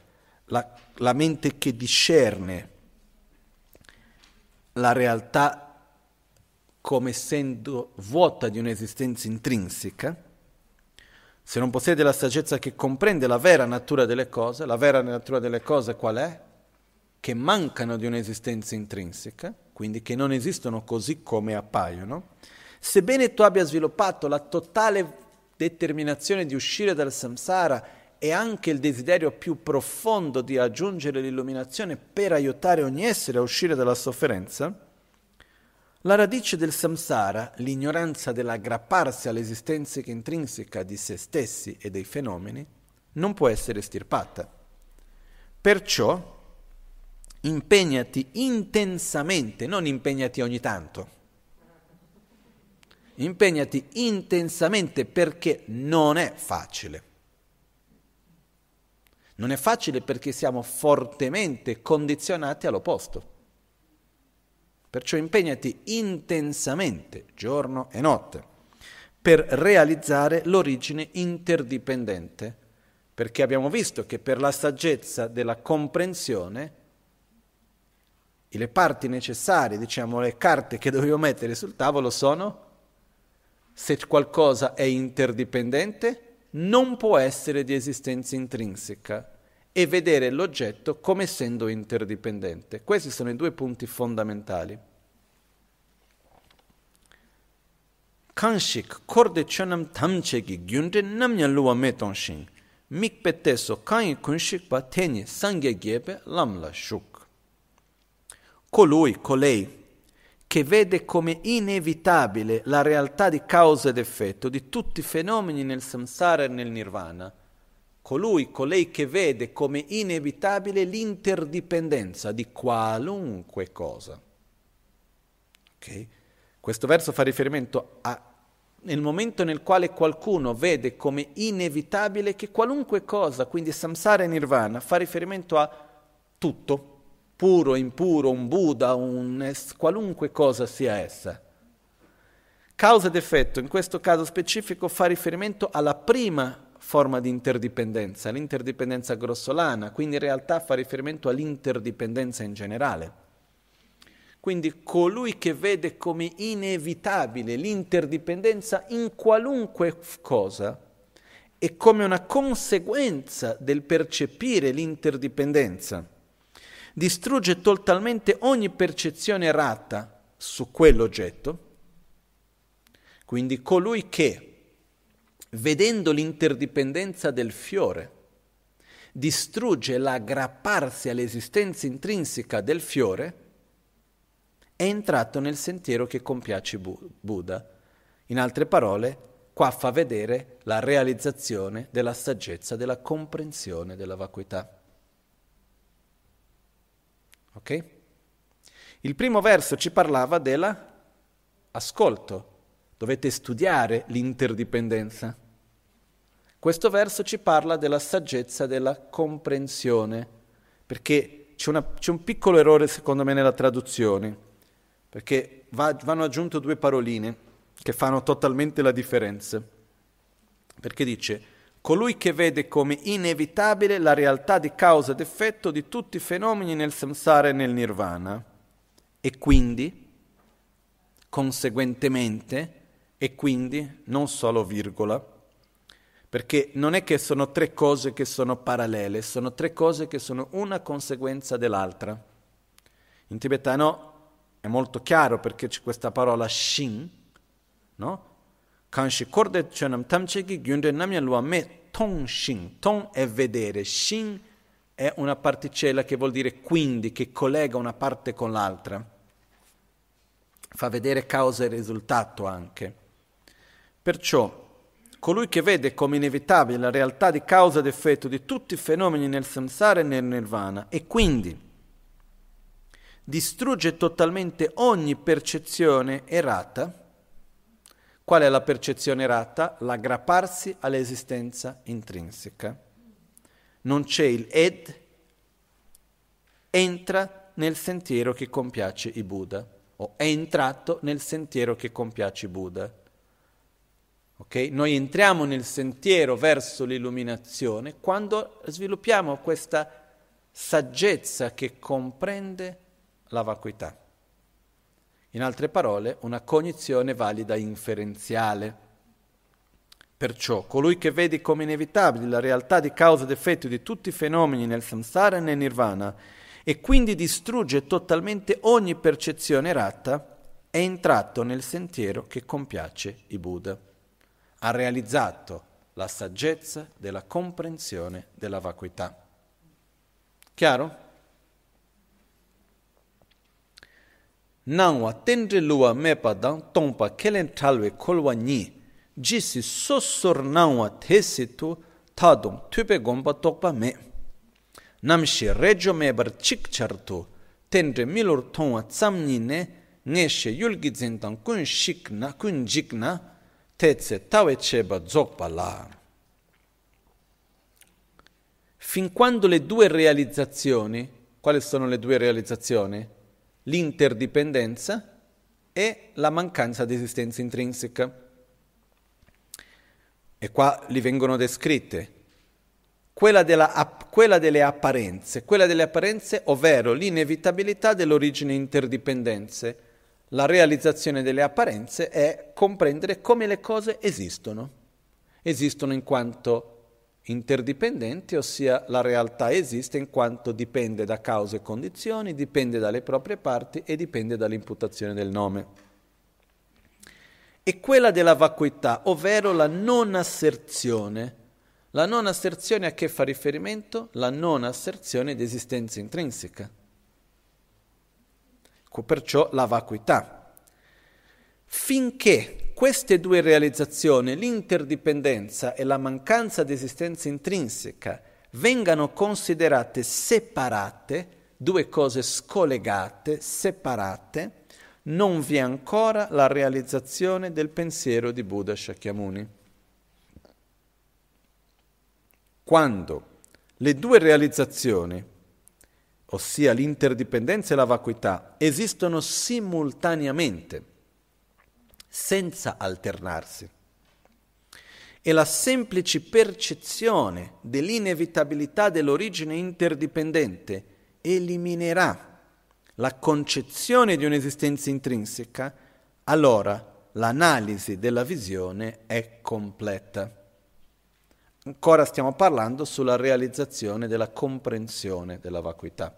Speaker 1: la, la mente che discerne la realtà come essendo vuota di un'esistenza intrinseca, se non possiede la saggezza che comprende la vera natura delle cose, la vera natura delle cose qual è? Che mancano di un'esistenza intrinseca, quindi che non esistono così come appaiono, sebbene tu abbia sviluppato la totale determinazione di uscire dal samsara e anche il desiderio più profondo di aggiungere l'illuminazione per aiutare ogni essere a uscire dalla sofferenza, la radice del samsara, l'ignoranza dell'aggrapparsi all'esistenza intrinseca di se stessi e dei fenomeni, non può essere estirpata. Perciò impegnati intensamente, non impegnati ogni tanto. impegnati intensamente perché non è facile. Non è facile perché siamo fortemente condizionati all'opposto. Perciò impegnati intensamente, giorno e notte, per realizzare l'origine interdipendente, perché abbiamo visto che per la saggezza della comprensione le parti necessarie, diciamo le carte che dobbiamo mettere sul tavolo sono se qualcosa è interdipendente, non può essere di esistenza intrinseca e vedere l'oggetto come essendo interdipendente. Questi sono i due punti fondamentali. Kanshik korde chonam tamchegi gyunde namnya luwa metonshin mikpete so kanyi kunshik pa teni sangye gebe lamla shuk. Colui, colei, che vede come inevitabile la realtà di causa ed effetto di tutti i fenomeni nel samsara e nel nirvana, colui, colei che vede come inevitabile l'interdipendenza di qualunque cosa. Okay? Questo verso fa riferimento a nel momento nel quale qualcuno vede come inevitabile che qualunque cosa, quindi samsara e nirvana, fa riferimento a tutto, puro, impuro, un Buddha, un es, qualunque cosa sia essa. Causa ed effetto, in questo caso specifico, fa riferimento alla prima forma di interdipendenza, l'interdipendenza grossolana, quindi in realtà fa riferimento all'interdipendenza in generale. Quindi colui che vede come inevitabile l'interdipendenza in qualunque cosa e come una conseguenza del percepire l'interdipendenza, distrugge totalmente ogni percezione errata su quell'oggetto. Quindi colui che vedendo l'interdipendenza del fiore, distrugge l'aggrapparsi all'esistenza intrinseca del fiore, è entrato nel sentiero che compiace Buddha. In altre parole, qua fa vedere la realizzazione della saggezza, della comprensione della vacuità. Ok? Il primo verso ci parlava dell'ascolto, Dovete studiare l'interdipendenza. Questo verso ci parla della saggezza della comprensione, perché c'è, una, c'è un piccolo errore secondo me nella traduzione, perché va, vanno aggiunte due paroline che fanno totalmente la differenza. Perché dice, colui che vede come inevitabile la realtà di causa ed effetto di tutti i fenomeni nel samsara e nel nirvana, e quindi, conseguentemente, e quindi non solo virgola, perché non è che sono tre cose che sono parallele, sono tre cose che sono una conseguenza dell'altra. In tibetano è molto chiaro perché c'è questa parola shin, no? Kanshi korde chönam tamchegi gyunde namya lua me tong shin. Tong è vedere, shin è una particella che vuol dire quindi, che collega una parte con l'altra. Fa vedere causa e risultato anche. Perciò, colui che vede come inevitabile la realtà di causa ed effetto di tutti i fenomeni nel samsara e nel nirvana e quindi distrugge totalmente ogni percezione errata, qual è la percezione errata? L'aggrapparsi all'esistenza intrinseca. Non c'è il ed, entra nel sentiero che compiace i Buddha, o è entrato nel sentiero che compiace i Buddha. Okay? Noi entriamo nel sentiero verso l'illuminazione quando sviluppiamo questa saggezza che comprende la vacuità. In altre parole, una cognizione valida inferenziale. Perciò colui che vede come inevitabile la realtà di causa ed effetto di tutti i fenomeni nel samsara e nel nirvana e quindi distrugge totalmente ogni percezione errata, è entrato nel sentiero che compiace i Buddha ha realizzato la saggezza della comprensione della vacuità. Chiaro? Nangwa tendre luwa mepa dang tongpa kelen talwe kolwa nyi jisi sosor nangwa tesi tu tadung tupe gomba tokpa me. Namshi rejo mebar chik chartu tendre milur tongwa tsamni ne ngeshe yulgi zintang kun shikna, kun jikna, tetse tawe cheba zokpa la. Fin quando le due realizzazioni, quali sono le due realizzazioni? L'interdipendenza e la mancanza di esistenza intrinseca. E qua li vengono descritte. Quella, della, quella delle apparenze, quella delle apparenze, ovvero l'inevitabilità dell'origine interdipendenze. La realizzazione delle apparenze è comprendere come le cose esistono. Esistono in quanto interdipendenti, ossia la realtà esiste in quanto dipende da cause e condizioni, dipende dalle proprie parti e dipende dall'imputazione del nome. E quella della vacuità, ovvero la non asserzione. La non asserzione a che fa riferimento? La non asserzione di esistenza intrinseca. Perciò la vacuità. Finché queste due realizzazioni, l'interdipendenza e la mancanza di esistenza intrinseca, vengano considerate separate, due cose scollegate, separate, non vi è ancora la realizzazione del pensiero di Buddha Shakyamuni. Quando le due realizzazioni, ossia l'interdipendenza e la vacuità, esistono simultaneamente, senza alternarsi. E la semplice percezione dell'inevitabilità dell'origine interdipendente eliminerà la concezione di un'esistenza intrinseca, allora l'analisi della visione è completa. Ancora stiamo parlando sulla realizzazione della comprensione della vacuità.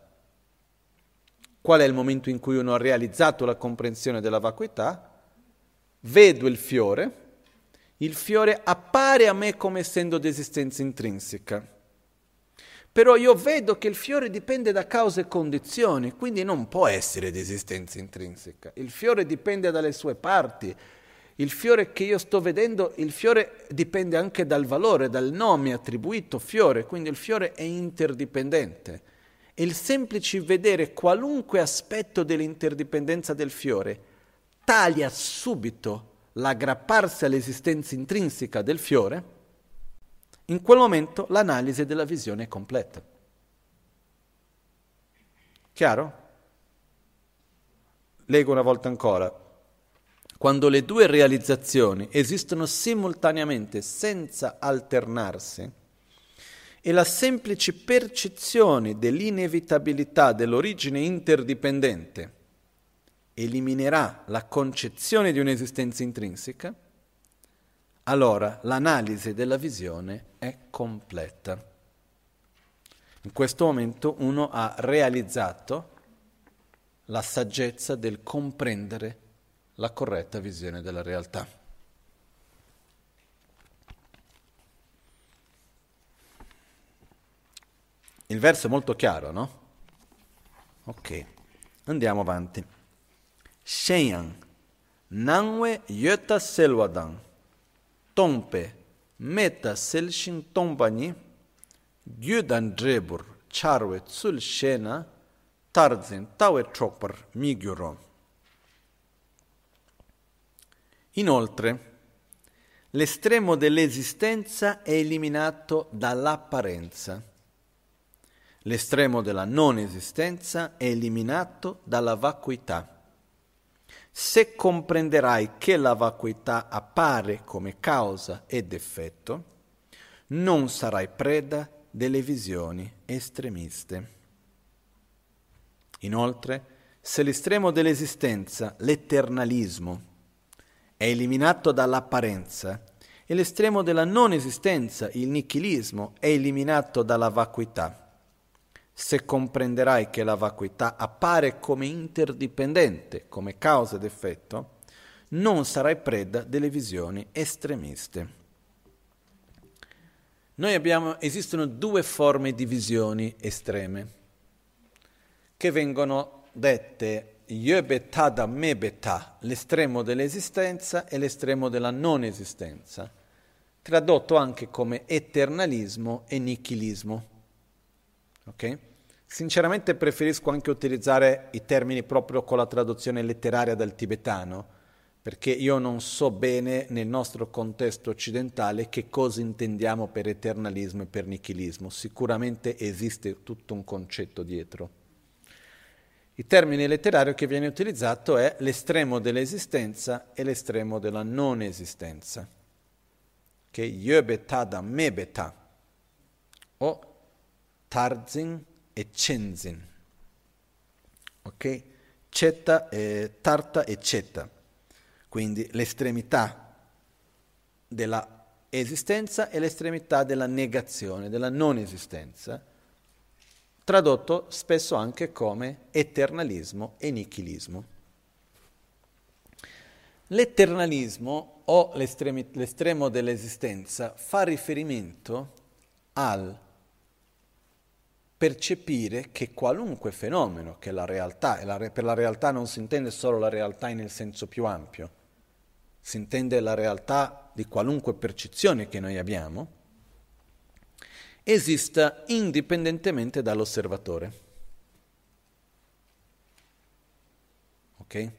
Speaker 1: Qual è il momento in cui uno ha realizzato la comprensione della vacuità? vedo il fiore, il fiore appare a me come essendo di esistenza intrinseca. Però io vedo che il fiore dipende da cause e condizioni, quindi non può essere di esistenza intrinseca. Il fiore dipende dalle sue parti. Il fiore che io sto vedendo, il fiore dipende anche dal valore, dal nome attribuito fiore, quindi il fiore è interdipendente. E il semplice vedere qualunque aspetto dell'interdipendenza del fiore taglia subito l'aggrapparsi all'esistenza intrinseca del fiore, in quel momento l'analisi della visione è completa. Chiaro? Leggo una volta ancora. Quando le due realizzazioni esistono simultaneamente senza alternarsi, e la semplice percezione dell'inevitabilità dell'origine interdipendente eliminerà la concezione di un'esistenza intrinseca, allora l'analisi della visione è completa. In questo momento uno ha realizzato la saggezza del comprendere la corretta visione della realtà. Il verso è molto chiaro, no? Ok, andiamo avanti. Shenyang, Nangwe Yota Selwadang, Tongpe, Meta Selshin Tongbani, Gyudan Drebur, Charwe Tsul Shena, Tarzin Tawe Chokpar Migyuron. Inoltre, l'estremo dell'esistenza è eliminato dall'apparenza. L'estremo della non esistenza è eliminato dalla vacuità se comprenderai che la vacuità appare come causa ed effetto, non sarai preda delle visioni estremiste. Inoltre, se l'estremo dell'esistenza, l'eternalismo, è eliminato dall'apparenza e l'estremo della non esistenza, il nichilismo, è eliminato dalla vacuità, se comprenderai che la vacuità appare come interdipendente, come causa ed effetto, non sarai preda delle visioni estremiste. Noi abbiamo, esistono due forme di visioni estreme che vengono dette Yebeta da Mebeta, l'estremo dell'esistenza e l'estremo della non esistenza, tradotto anche come eternalismo e nichilismo. Okay? Sinceramente preferisco anche utilizzare i termini proprio con la traduzione letteraria del tibetano, perché io non so bene nel nostro contesto occidentale che cosa intendiamo per eternalismo e per nichilismo. Sicuramente esiste tutto un concetto dietro. Il termine letterario che viene utilizzato è l'estremo dell'esistenza e l'estremo della non esistenza, che è Yöbeta Mebeta, o Tarzin e Cenzin. Ok? Cetta, eh, tarta e cetta. Quindi l'estremità della esistenza e l'estremità della negazione, della non esistenza, tradotto spesso anche come eternalismo e nichilismo. L'eternalismo o l'estremo dell'esistenza fa riferimento al percepire che qualunque fenomeno, che la realtà, la re, per la realtà non si intende solo la realtà nel senso più ampio, si intende la realtà di qualunque percezione che noi abbiamo, esista indipendentemente dall'osservatore. Ok?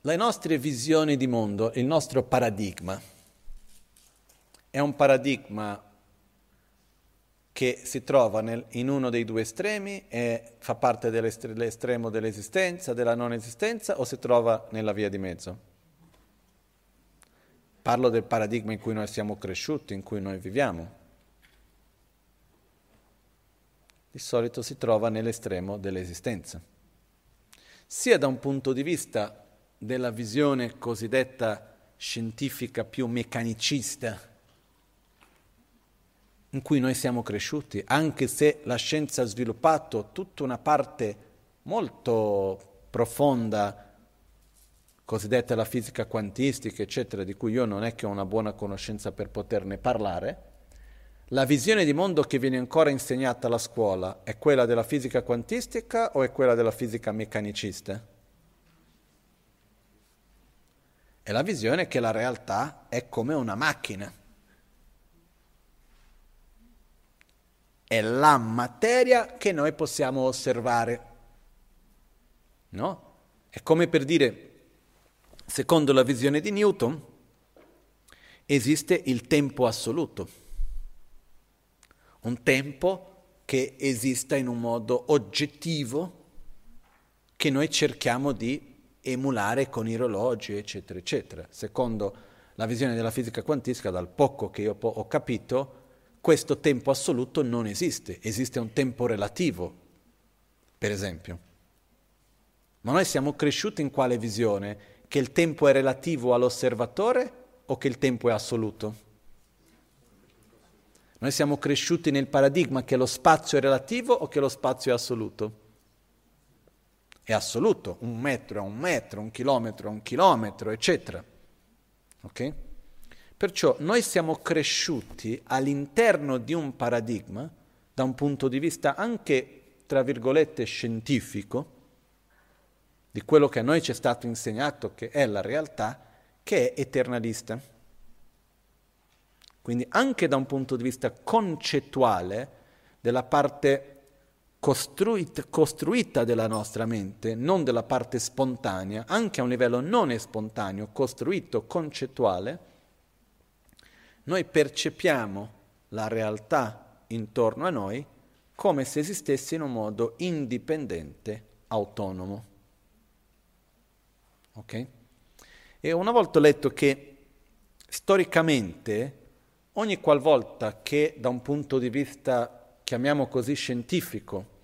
Speaker 1: Le nostre visioni di mondo, il nostro paradigma, è un paradigma che si trova nel, in uno dei due estremi e fa parte dell'estremo dell'esistenza, della non esistenza o si trova nella via di mezzo? Parlo del paradigma in cui noi siamo cresciuti, in cui noi viviamo. Di solito si trova nell'estremo dell'esistenza. Sia da un punto di vista della visione cosiddetta scientifica più meccanicista, in cui noi siamo cresciuti, anche se la scienza ha sviluppato tutta una parte molto profonda, cosiddetta la fisica quantistica, eccetera, di cui io non è che ho una buona conoscenza per poterne parlare, la visione di mondo che viene ancora insegnata alla scuola è quella della fisica quantistica o è quella della fisica meccanicista? È la visione che la realtà è come una macchina è la materia che noi possiamo osservare. No? È come per dire, secondo la visione di Newton, esiste il tempo assoluto, un tempo che esista in un modo oggettivo che noi cerchiamo di emulare con i orologi, eccetera, eccetera. Secondo la visione della fisica quantistica, dal poco che io ho capito, questo tempo assoluto non esiste, esiste un tempo relativo, per esempio. Ma noi siamo cresciuti in quale visione? Che il tempo è relativo all'osservatore o che il tempo è assoluto? Noi siamo cresciuti nel paradigma che lo spazio è relativo o che lo spazio è assoluto? È assoluto, un metro è un metro, un chilometro è un chilometro, eccetera. Ok? Perciò noi siamo cresciuti all'interno di un paradigma, da un punto di vista anche, tra virgolette, scientifico, di quello che a noi ci è stato insegnato che è la realtà, che è eternalista. Quindi anche da un punto di vista concettuale, della parte costruita, costruita della nostra mente, non della parte spontanea, anche a un livello non spontaneo, costruito, concettuale, noi percepiamo la realtà intorno a noi come se esistesse in un modo indipendente, autonomo. Ok? E una volta ho letto che storicamente ogni qualvolta che da un punto di vista, chiamiamo così, scientifico,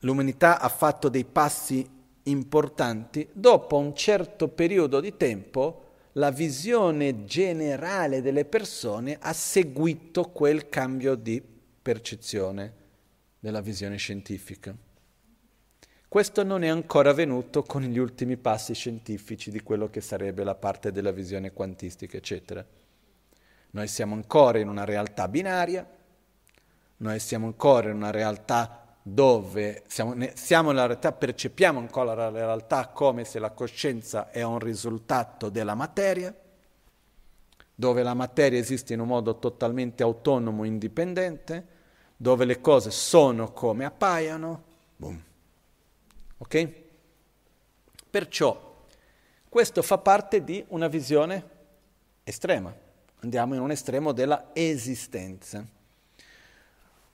Speaker 1: l'umanità ha fatto dei passi importanti, dopo un certo periodo di tempo la visione generale delle persone ha seguito quel cambio di percezione della visione scientifica. Questo non è ancora avvenuto con gli ultimi passi scientifici di quello che sarebbe la parte della visione quantistica, eccetera. Noi siamo ancora in una realtà binaria, noi siamo ancora in una realtà dove siamo, siamo nella realtà, percepiamo ancora la realtà come se la coscienza è un risultato della materia, dove la materia esiste in un modo totalmente autonomo, indipendente, dove le cose sono come appaiono, boom. Ok? Perciò questo fa parte di una visione estrema. Andiamo in un estremo della esistenza.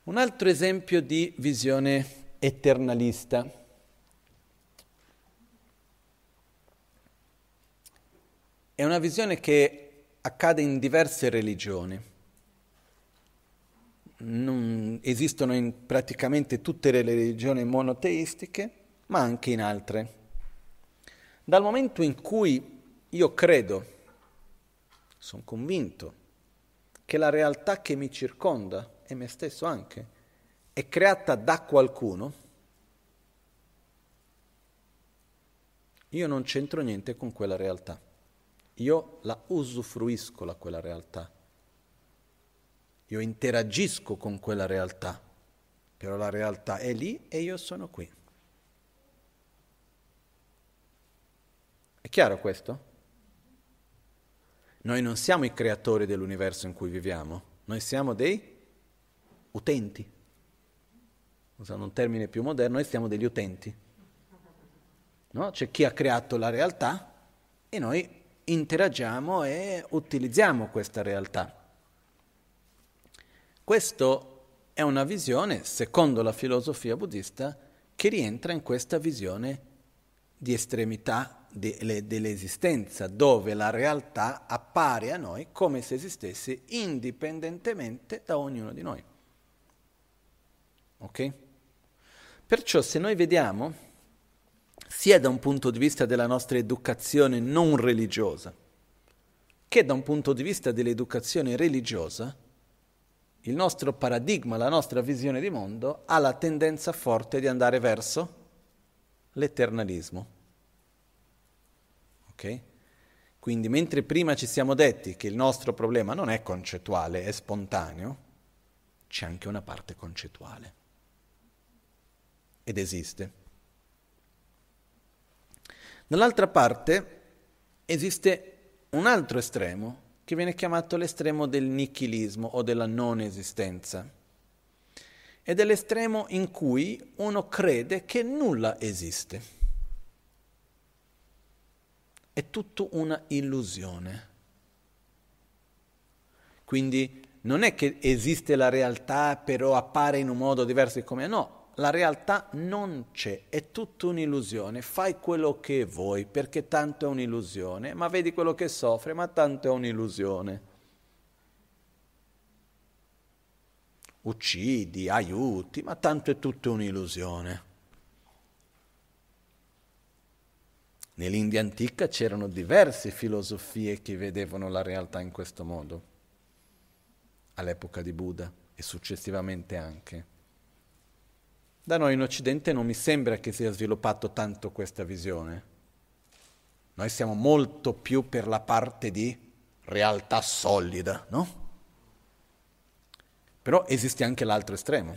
Speaker 1: Un altro esempio di visione eternalista. È una visione che accade in diverse religioni. Non esistono in praticamente tutte le religioni monoteistiche, ma anche in altre. Dal momento in cui io credo, sono convinto, che la realtà che mi circonda e me stesso anche, è creata da qualcuno, io non c'entro niente con quella realtà. Io la usufruisco la quella realtà. Io interagisco con quella realtà, però la realtà è lì e io sono qui. È chiaro questo? Noi non siamo i creatori dell'universo in cui viviamo, noi siamo dei utenti. Usando un termine più moderno, noi siamo degli utenti. No? C'è chi ha creato la realtà e noi interagiamo e utilizziamo questa realtà. Questa è una visione, secondo la filosofia buddista, che rientra in questa visione di estremità de- dell'esistenza, dove la realtà appare a noi come se esistesse indipendentemente da ognuno di noi. Ok? Perciò se noi vediamo, sia da un punto di vista della nostra educazione non religiosa, che da un punto di vista dell'educazione religiosa, il nostro paradigma, la nostra visione di mondo ha la tendenza forte di andare verso l'eternalismo. Ok? Quindi mentre prima ci siamo detti che il nostro problema non è concettuale, è spontaneo, c'è anche una parte concettuale ed esiste. Dall'altra parte esiste un altro estremo che viene chiamato l'estremo del nichilismo o della non esistenza. Ed è l'estremo in cui uno crede che nulla esiste. È tutto una illusione. Quindi non è che esiste la realtà però appare in un modo diverso di come no, la realtà non c'è, è tutta un'illusione, fai quello che vuoi perché tanto è un'illusione, ma vedi quello che soffre, ma tanto è un'illusione. Uccidi, aiuti, ma tanto è tutta un'illusione. Nell'India antica c'erano diverse filosofie che vedevano la realtà in questo modo, all'epoca di Buddha e successivamente anche. Da noi in Occidente non mi sembra che sia sviluppato tanto questa visione. Noi siamo molto più per la parte di realtà solida, no? Però esiste anche l'altro estremo.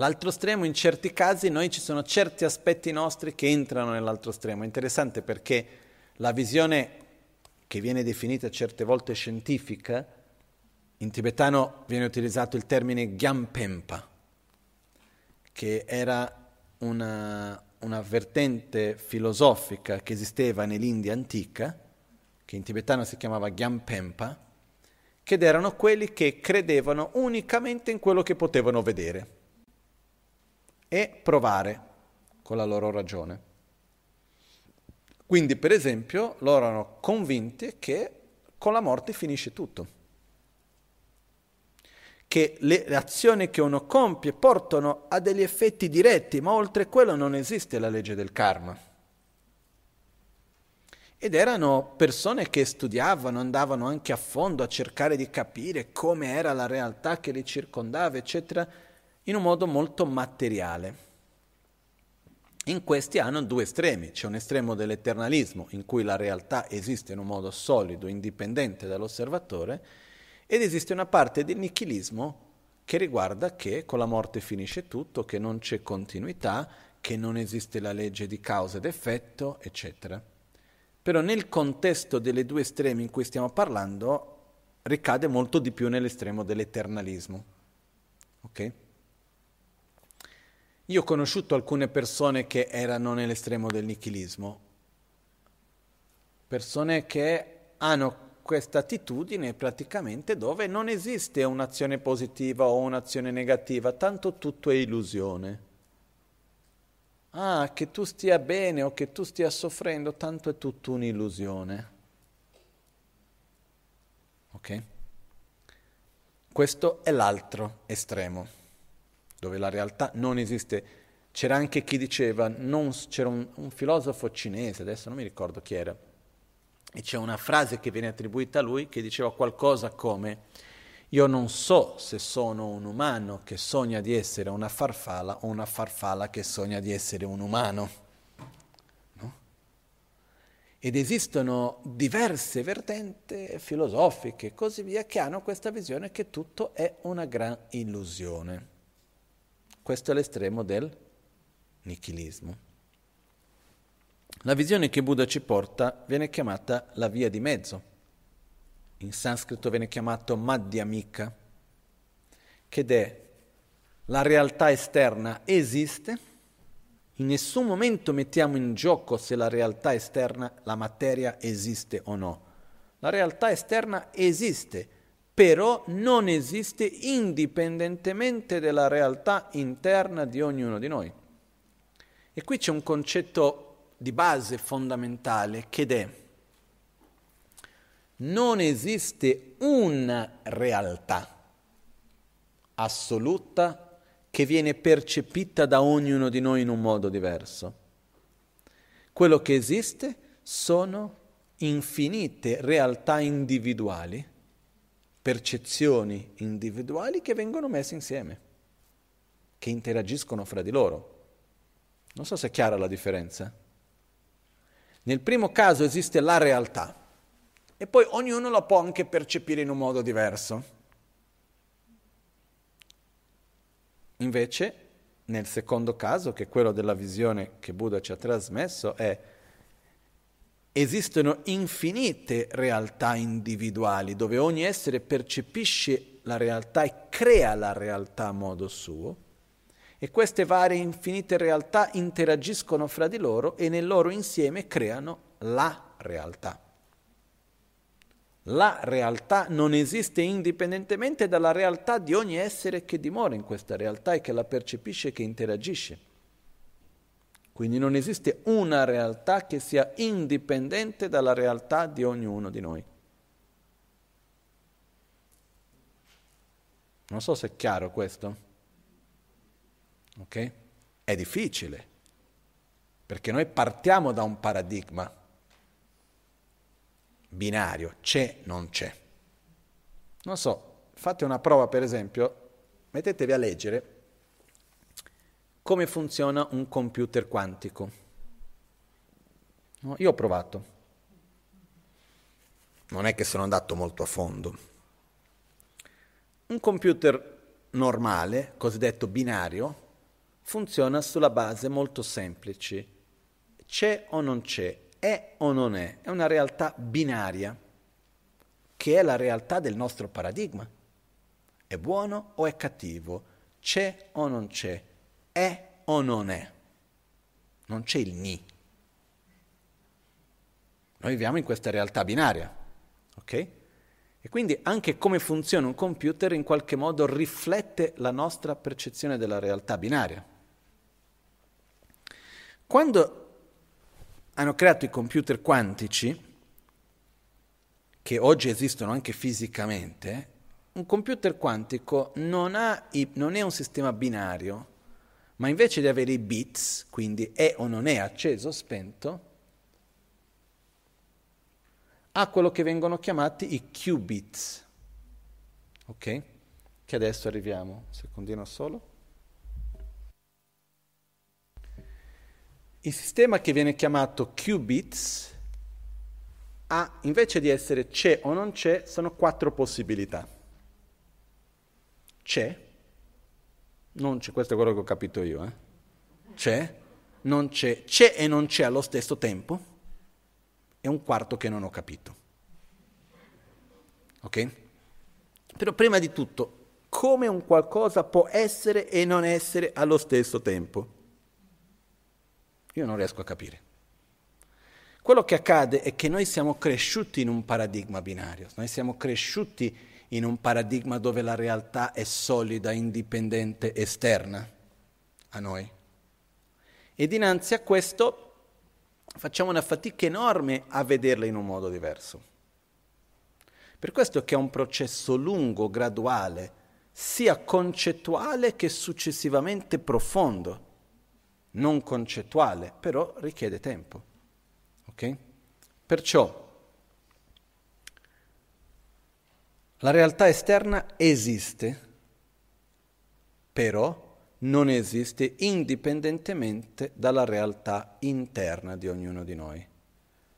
Speaker 1: L'altro estremo, in certi casi, noi ci sono certi aspetti nostri che entrano nell'altro estremo. È interessante perché la visione che viene definita certe volte scientifica in tibetano viene utilizzato il termine Gyampempa, che era una, una vertente filosofica che esisteva nell'India antica, che in tibetano si chiamava Gyampempa, che erano quelli che credevano unicamente in quello che potevano vedere e provare con la loro ragione. Quindi, per esempio, loro erano convinti che con la morte finisce tutto che le azioni che uno compie portano a degli effetti diretti, ma oltre quello non esiste la legge del karma. Ed erano persone che studiavano, andavano anche a fondo a cercare di capire come era la realtà che li circondava, eccetera, in un modo molto materiale. In questi hanno due estremi, c'è un estremo dell'eternalismo in cui la realtà esiste in un modo solido, indipendente dall'osservatore, ed esiste una parte del nichilismo che riguarda che con la morte finisce tutto, che non c'è continuità, che non esiste la legge di causa ed effetto, eccetera. Però nel contesto delle due estremi in cui stiamo parlando, ricade molto di più nell'estremo dell'eternalismo. Ok? Io ho conosciuto alcune persone che erano nell'estremo del nichilismo, persone che hanno questa attitudine praticamente dove non esiste un'azione positiva o un'azione negativa, tanto tutto è illusione. Ah, che tu stia bene o che tu stia soffrendo, tanto è tutto un'illusione. Ok? Questo è l'altro estremo, dove la realtà non esiste. C'era anche chi diceva, non, c'era un, un filosofo cinese, adesso non mi ricordo chi era, e c'è una frase che viene attribuita a lui che diceva qualcosa come io non so se sono un umano che sogna di essere una farfalla o una farfalla che sogna di essere un umano. No? Ed esistono diverse vertenti filosofiche e così via che hanno questa visione che tutto è una gran illusione. Questo è l'estremo del nichilismo. La visione che Buddha ci porta viene chiamata la via di mezzo. In sanscrito viene chiamato Madhyamika, che è la realtà esterna esiste, in nessun momento mettiamo in gioco se la realtà esterna, la materia esiste o no. La realtà esterna esiste, però non esiste indipendentemente dalla realtà interna di ognuno di noi. E qui c'è un concetto di base fondamentale che è non esiste una realtà assoluta che viene percepita da ognuno di noi in un modo diverso. Quello che esiste sono infinite realtà individuali, percezioni individuali che vengono messe insieme, che interagiscono fra di loro. Non so se è chiara la differenza. Nel primo caso esiste la realtà e poi ognuno la può anche percepire in un modo diverso. Invece, nel secondo caso, che è quello della visione che Buddha ci ha trasmesso, è esistono infinite realtà individuali dove ogni essere percepisce la realtà e crea la realtà a modo suo e queste varie infinite realtà interagiscono fra di loro e nel loro insieme creano la realtà. La realtà non esiste indipendentemente dalla realtà di ogni essere che dimora in questa realtà e che la percepisce e che interagisce. Quindi non esiste una realtà che sia indipendente dalla realtà di ognuno di noi. Non so se è chiaro questo. Ok? È difficile, perché noi partiamo da un paradigma binario, c'è, non c'è. Non so, fate una prova per esempio, mettetevi a leggere come funziona un computer quantico. No, io ho provato, non è che sono andato molto a fondo. Un computer normale, cosiddetto binario, funziona sulla base molto semplice. C'è o non c'è, è o non è, è una realtà binaria, che è la realtà del nostro paradigma. È buono o è cattivo, c'è o non c'è, è o non è. Non c'è il ni. Noi viviamo in questa realtà binaria, ok? E quindi anche come funziona un computer in qualche modo riflette la nostra percezione della realtà binaria. Quando hanno creato i computer quantici, che oggi esistono anche fisicamente, un computer quantico non, i, non, è un sistema binario, ma invece di avere i bits, quindi è o non è acceso o spento, ha quello che vengono chiamati i qubits. Ok? Che adesso arriviamo, un secondino solo. Il sistema che viene chiamato qubits ha, invece di essere c'è o non c'è, sono quattro possibilità. C'è, non c'è, questo è quello che ho capito io, eh? c'è, non c'è, c'è e non c'è allo stesso tempo, e un quarto che non ho capito. Ok? Però prima di tutto, come un qualcosa può essere e non essere allo stesso tempo? Io non riesco a capire. Quello che accade è che noi siamo cresciuti in un paradigma binario, noi siamo cresciuti in un paradigma dove la realtà è solida, indipendente, esterna a noi. E dinanzi a questo facciamo una fatica enorme a vederla in un modo diverso. Per questo che è un processo lungo, graduale, sia concettuale che successivamente profondo. Non concettuale, però richiede tempo. Ok? Perciò la realtà esterna esiste, però non esiste indipendentemente dalla realtà interna di ognuno di noi.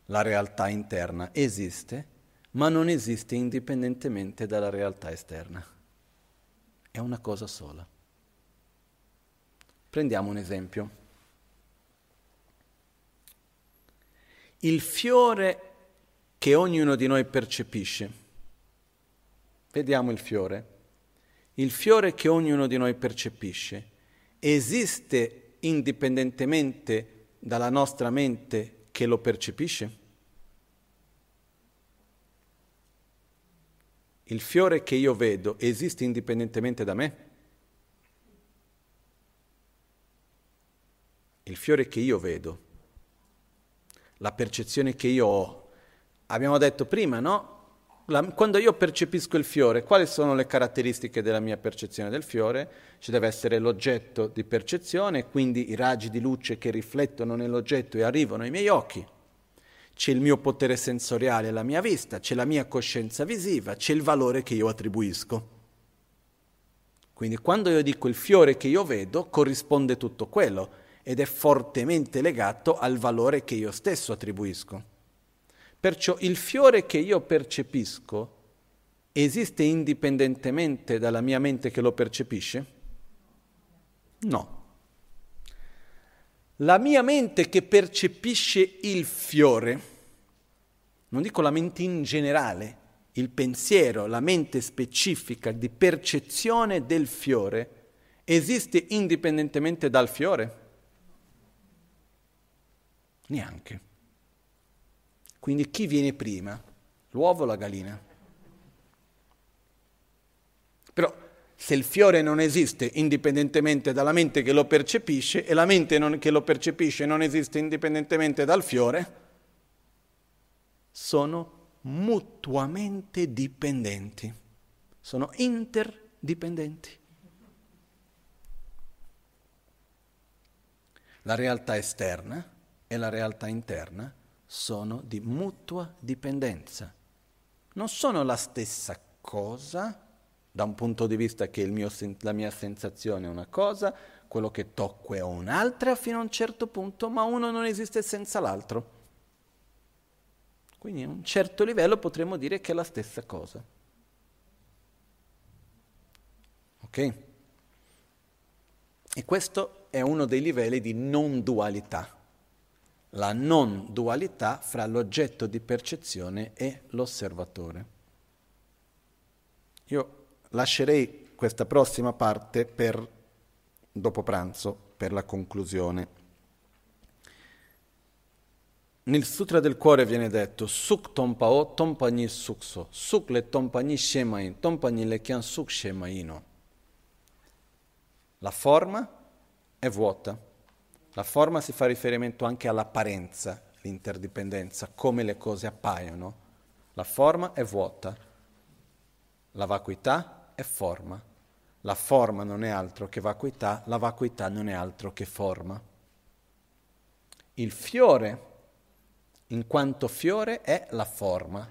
Speaker 1: La realtà interna esiste, ma non esiste indipendentemente dalla realtà esterna. È una cosa sola. Prendiamo un esempio. Il fiore che ognuno di noi percepisce. Vediamo il fiore. Il fiore che ognuno di noi percepisce esiste indipendentemente dalla nostra mente che lo percepisce? Il fiore che io vedo esiste indipendentemente da me? Il fiore che io vedo, la percezione che io ho. Abbiamo detto prima, no? La, quando io percepisco il fiore, quali sono le caratteristiche della mia percezione del fiore? Ci deve essere l'oggetto di percezione, quindi i raggi di luce che riflettono nell'oggetto e arrivano ai miei occhi. C'è il mio potere sensoriale, la mia vista, c'è la mia coscienza visiva, c'è il valore che io attribuisco. Quindi quando io dico il fiore che io vedo, corrisponde tutto quello ed è fortemente legato al valore che io stesso attribuisco. Perciò il fiore che io percepisco esiste indipendentemente dalla mia mente che lo percepisce? No. La mia mente che percepisce il fiore, non dico la mente in generale, il pensiero, la mente specifica di percezione del fiore, esiste indipendentemente dal fiore? Neanche. Quindi chi viene prima? L'uovo o la gallina? Però se il fiore non esiste indipendentemente dalla mente che lo percepisce e la mente non, che lo percepisce non esiste indipendentemente dal fiore, sono mutuamente dipendenti, sono interdipendenti. La realtà esterna e la realtà interna sono di mutua dipendenza. Non sono la stessa cosa, da un punto di vista che mio, la mia sensazione è una cosa, quello che tocco è un'altra fino a un certo punto, ma uno non esiste senza l'altro. Quindi a un certo livello potremmo dire che è la stessa cosa. Ok? E questo è uno dei livelli di non dualità la non dualità fra l'oggetto di percezione e l'osservatore. Io lascerei questa prossima parte per dopo pranzo, per la conclusione. Nel Sutra del Cuore viene detto Suk Tompao Tompagni Sukso, Suk le Tompagni Shemain, Tompagni le Kyan Suk Shemaino. La forma è vuota la forma si fa riferimento anche all'apparenza, l'interdipendenza, come le cose appaiono. La forma è vuota, la vacuità è forma. La forma non è altro che vacuità, la vacuità non è altro che forma. Il fiore, in quanto fiore, è la forma.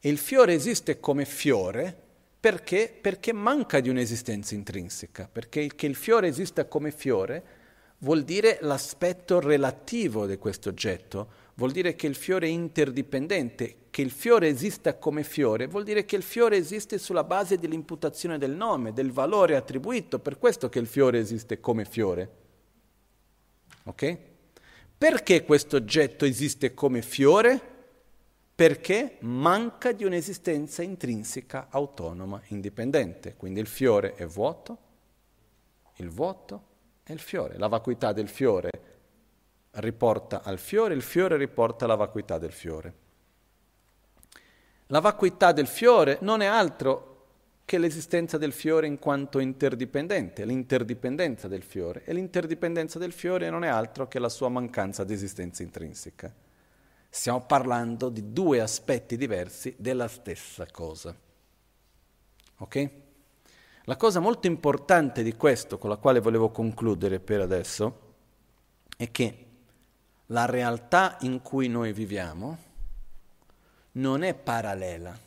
Speaker 1: E il fiore esiste come fiore perché? Perché manca di un'esistenza intrinseca, perché che il fiore esista come fiore vuol dire l'aspetto relativo di questo oggetto, vuol dire che il fiore è interdipendente, che il fiore esista come fiore, vuol dire che il fiore esiste sulla base dell'imputazione del nome, del valore attribuito, per questo che il fiore esiste come fiore. Ok? Perché questo oggetto esiste come fiore? perché manca di un'esistenza intrinseca, autonoma, indipendente. Quindi il fiore è vuoto, il vuoto è il fiore. La vacuità del fiore riporta al fiore, il fiore riporta alla vacuità del fiore. La vacuità del fiore non è altro che l'esistenza del fiore in quanto interdipendente, l'interdipendenza del fiore. E l'interdipendenza del fiore non è altro che la sua mancanza di esistenza intrinseca. Stiamo parlando di due aspetti diversi della stessa cosa. Ok? La cosa molto importante di questo, con la quale volevo concludere per adesso, è che la realtà in cui noi viviamo non è parallela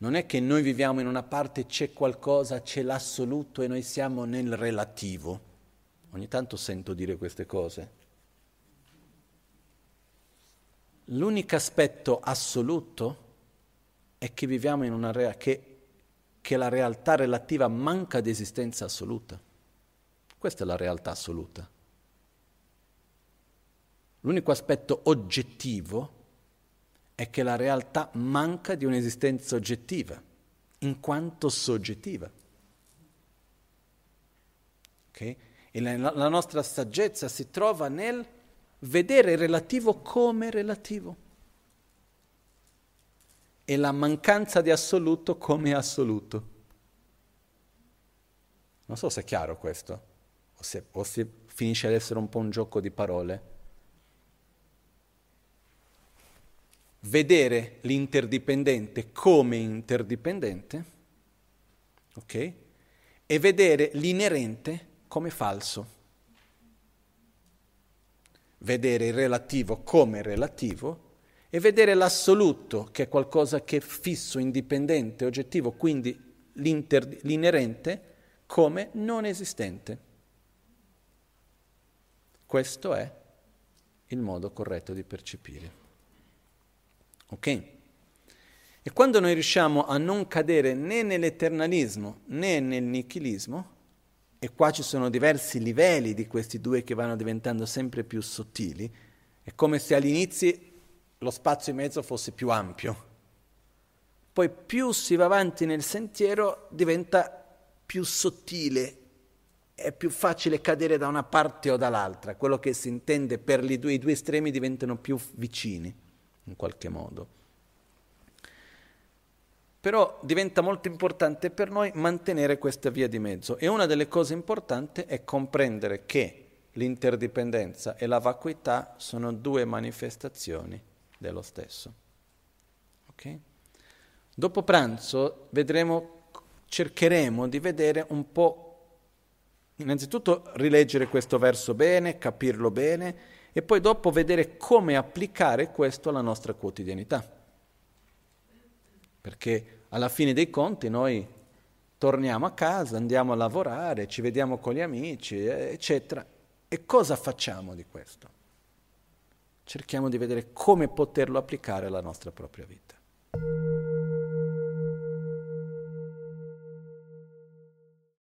Speaker 1: non è che noi viviamo in una parte, c'è qualcosa, c'è l'assoluto e noi siamo nel relativo. Ogni tanto sento dire queste cose. L'unico aspetto assoluto è che viviamo in una realtà che, che la realtà relativa manca di esistenza assoluta. Questa è la realtà assoluta. L'unico aspetto oggettivo è che la realtà manca di un'esistenza oggettiva, in quanto soggettiva. Okay? E la, la nostra saggezza si trova nel vedere il relativo come relativo e la mancanza di assoluto come assoluto. Non so se è chiaro questo, o se, o se finisce ad essere un po' un gioco di parole. vedere l'interdipendente come interdipendente, ok? E vedere l'inerente come falso. Vedere il relativo come relativo e vedere l'assoluto, che è qualcosa che è fisso, indipendente, oggettivo, quindi l'inerente, come non esistente. Questo è il modo corretto di percepire. Ok? E quando noi riusciamo a non cadere né nell'eternalismo né nel nichilismo, e qua ci sono diversi livelli di questi due che vanno diventando sempre più sottili, è come se all'inizio lo spazio in mezzo fosse più ampio. Poi più si va avanti nel sentiero diventa più sottile, è più facile cadere da una parte o dall'altra, quello che si intende per due, i due estremi diventano più vicini in qualche modo. Però diventa molto importante per noi mantenere questa via di mezzo e una delle cose importanti è comprendere che l'interdipendenza e la vacuità sono due manifestazioni dello stesso. Okay? Dopo pranzo vedremo, cercheremo di vedere un po', innanzitutto rileggere questo verso bene, capirlo bene e poi dopo vedere come applicare questo alla nostra quotidianità. Perché alla fine dei conti noi torniamo a casa, andiamo a lavorare, ci vediamo con gli amici, eccetera. E cosa facciamo di questo? Cerchiamo di vedere come poterlo applicare alla nostra propria vita.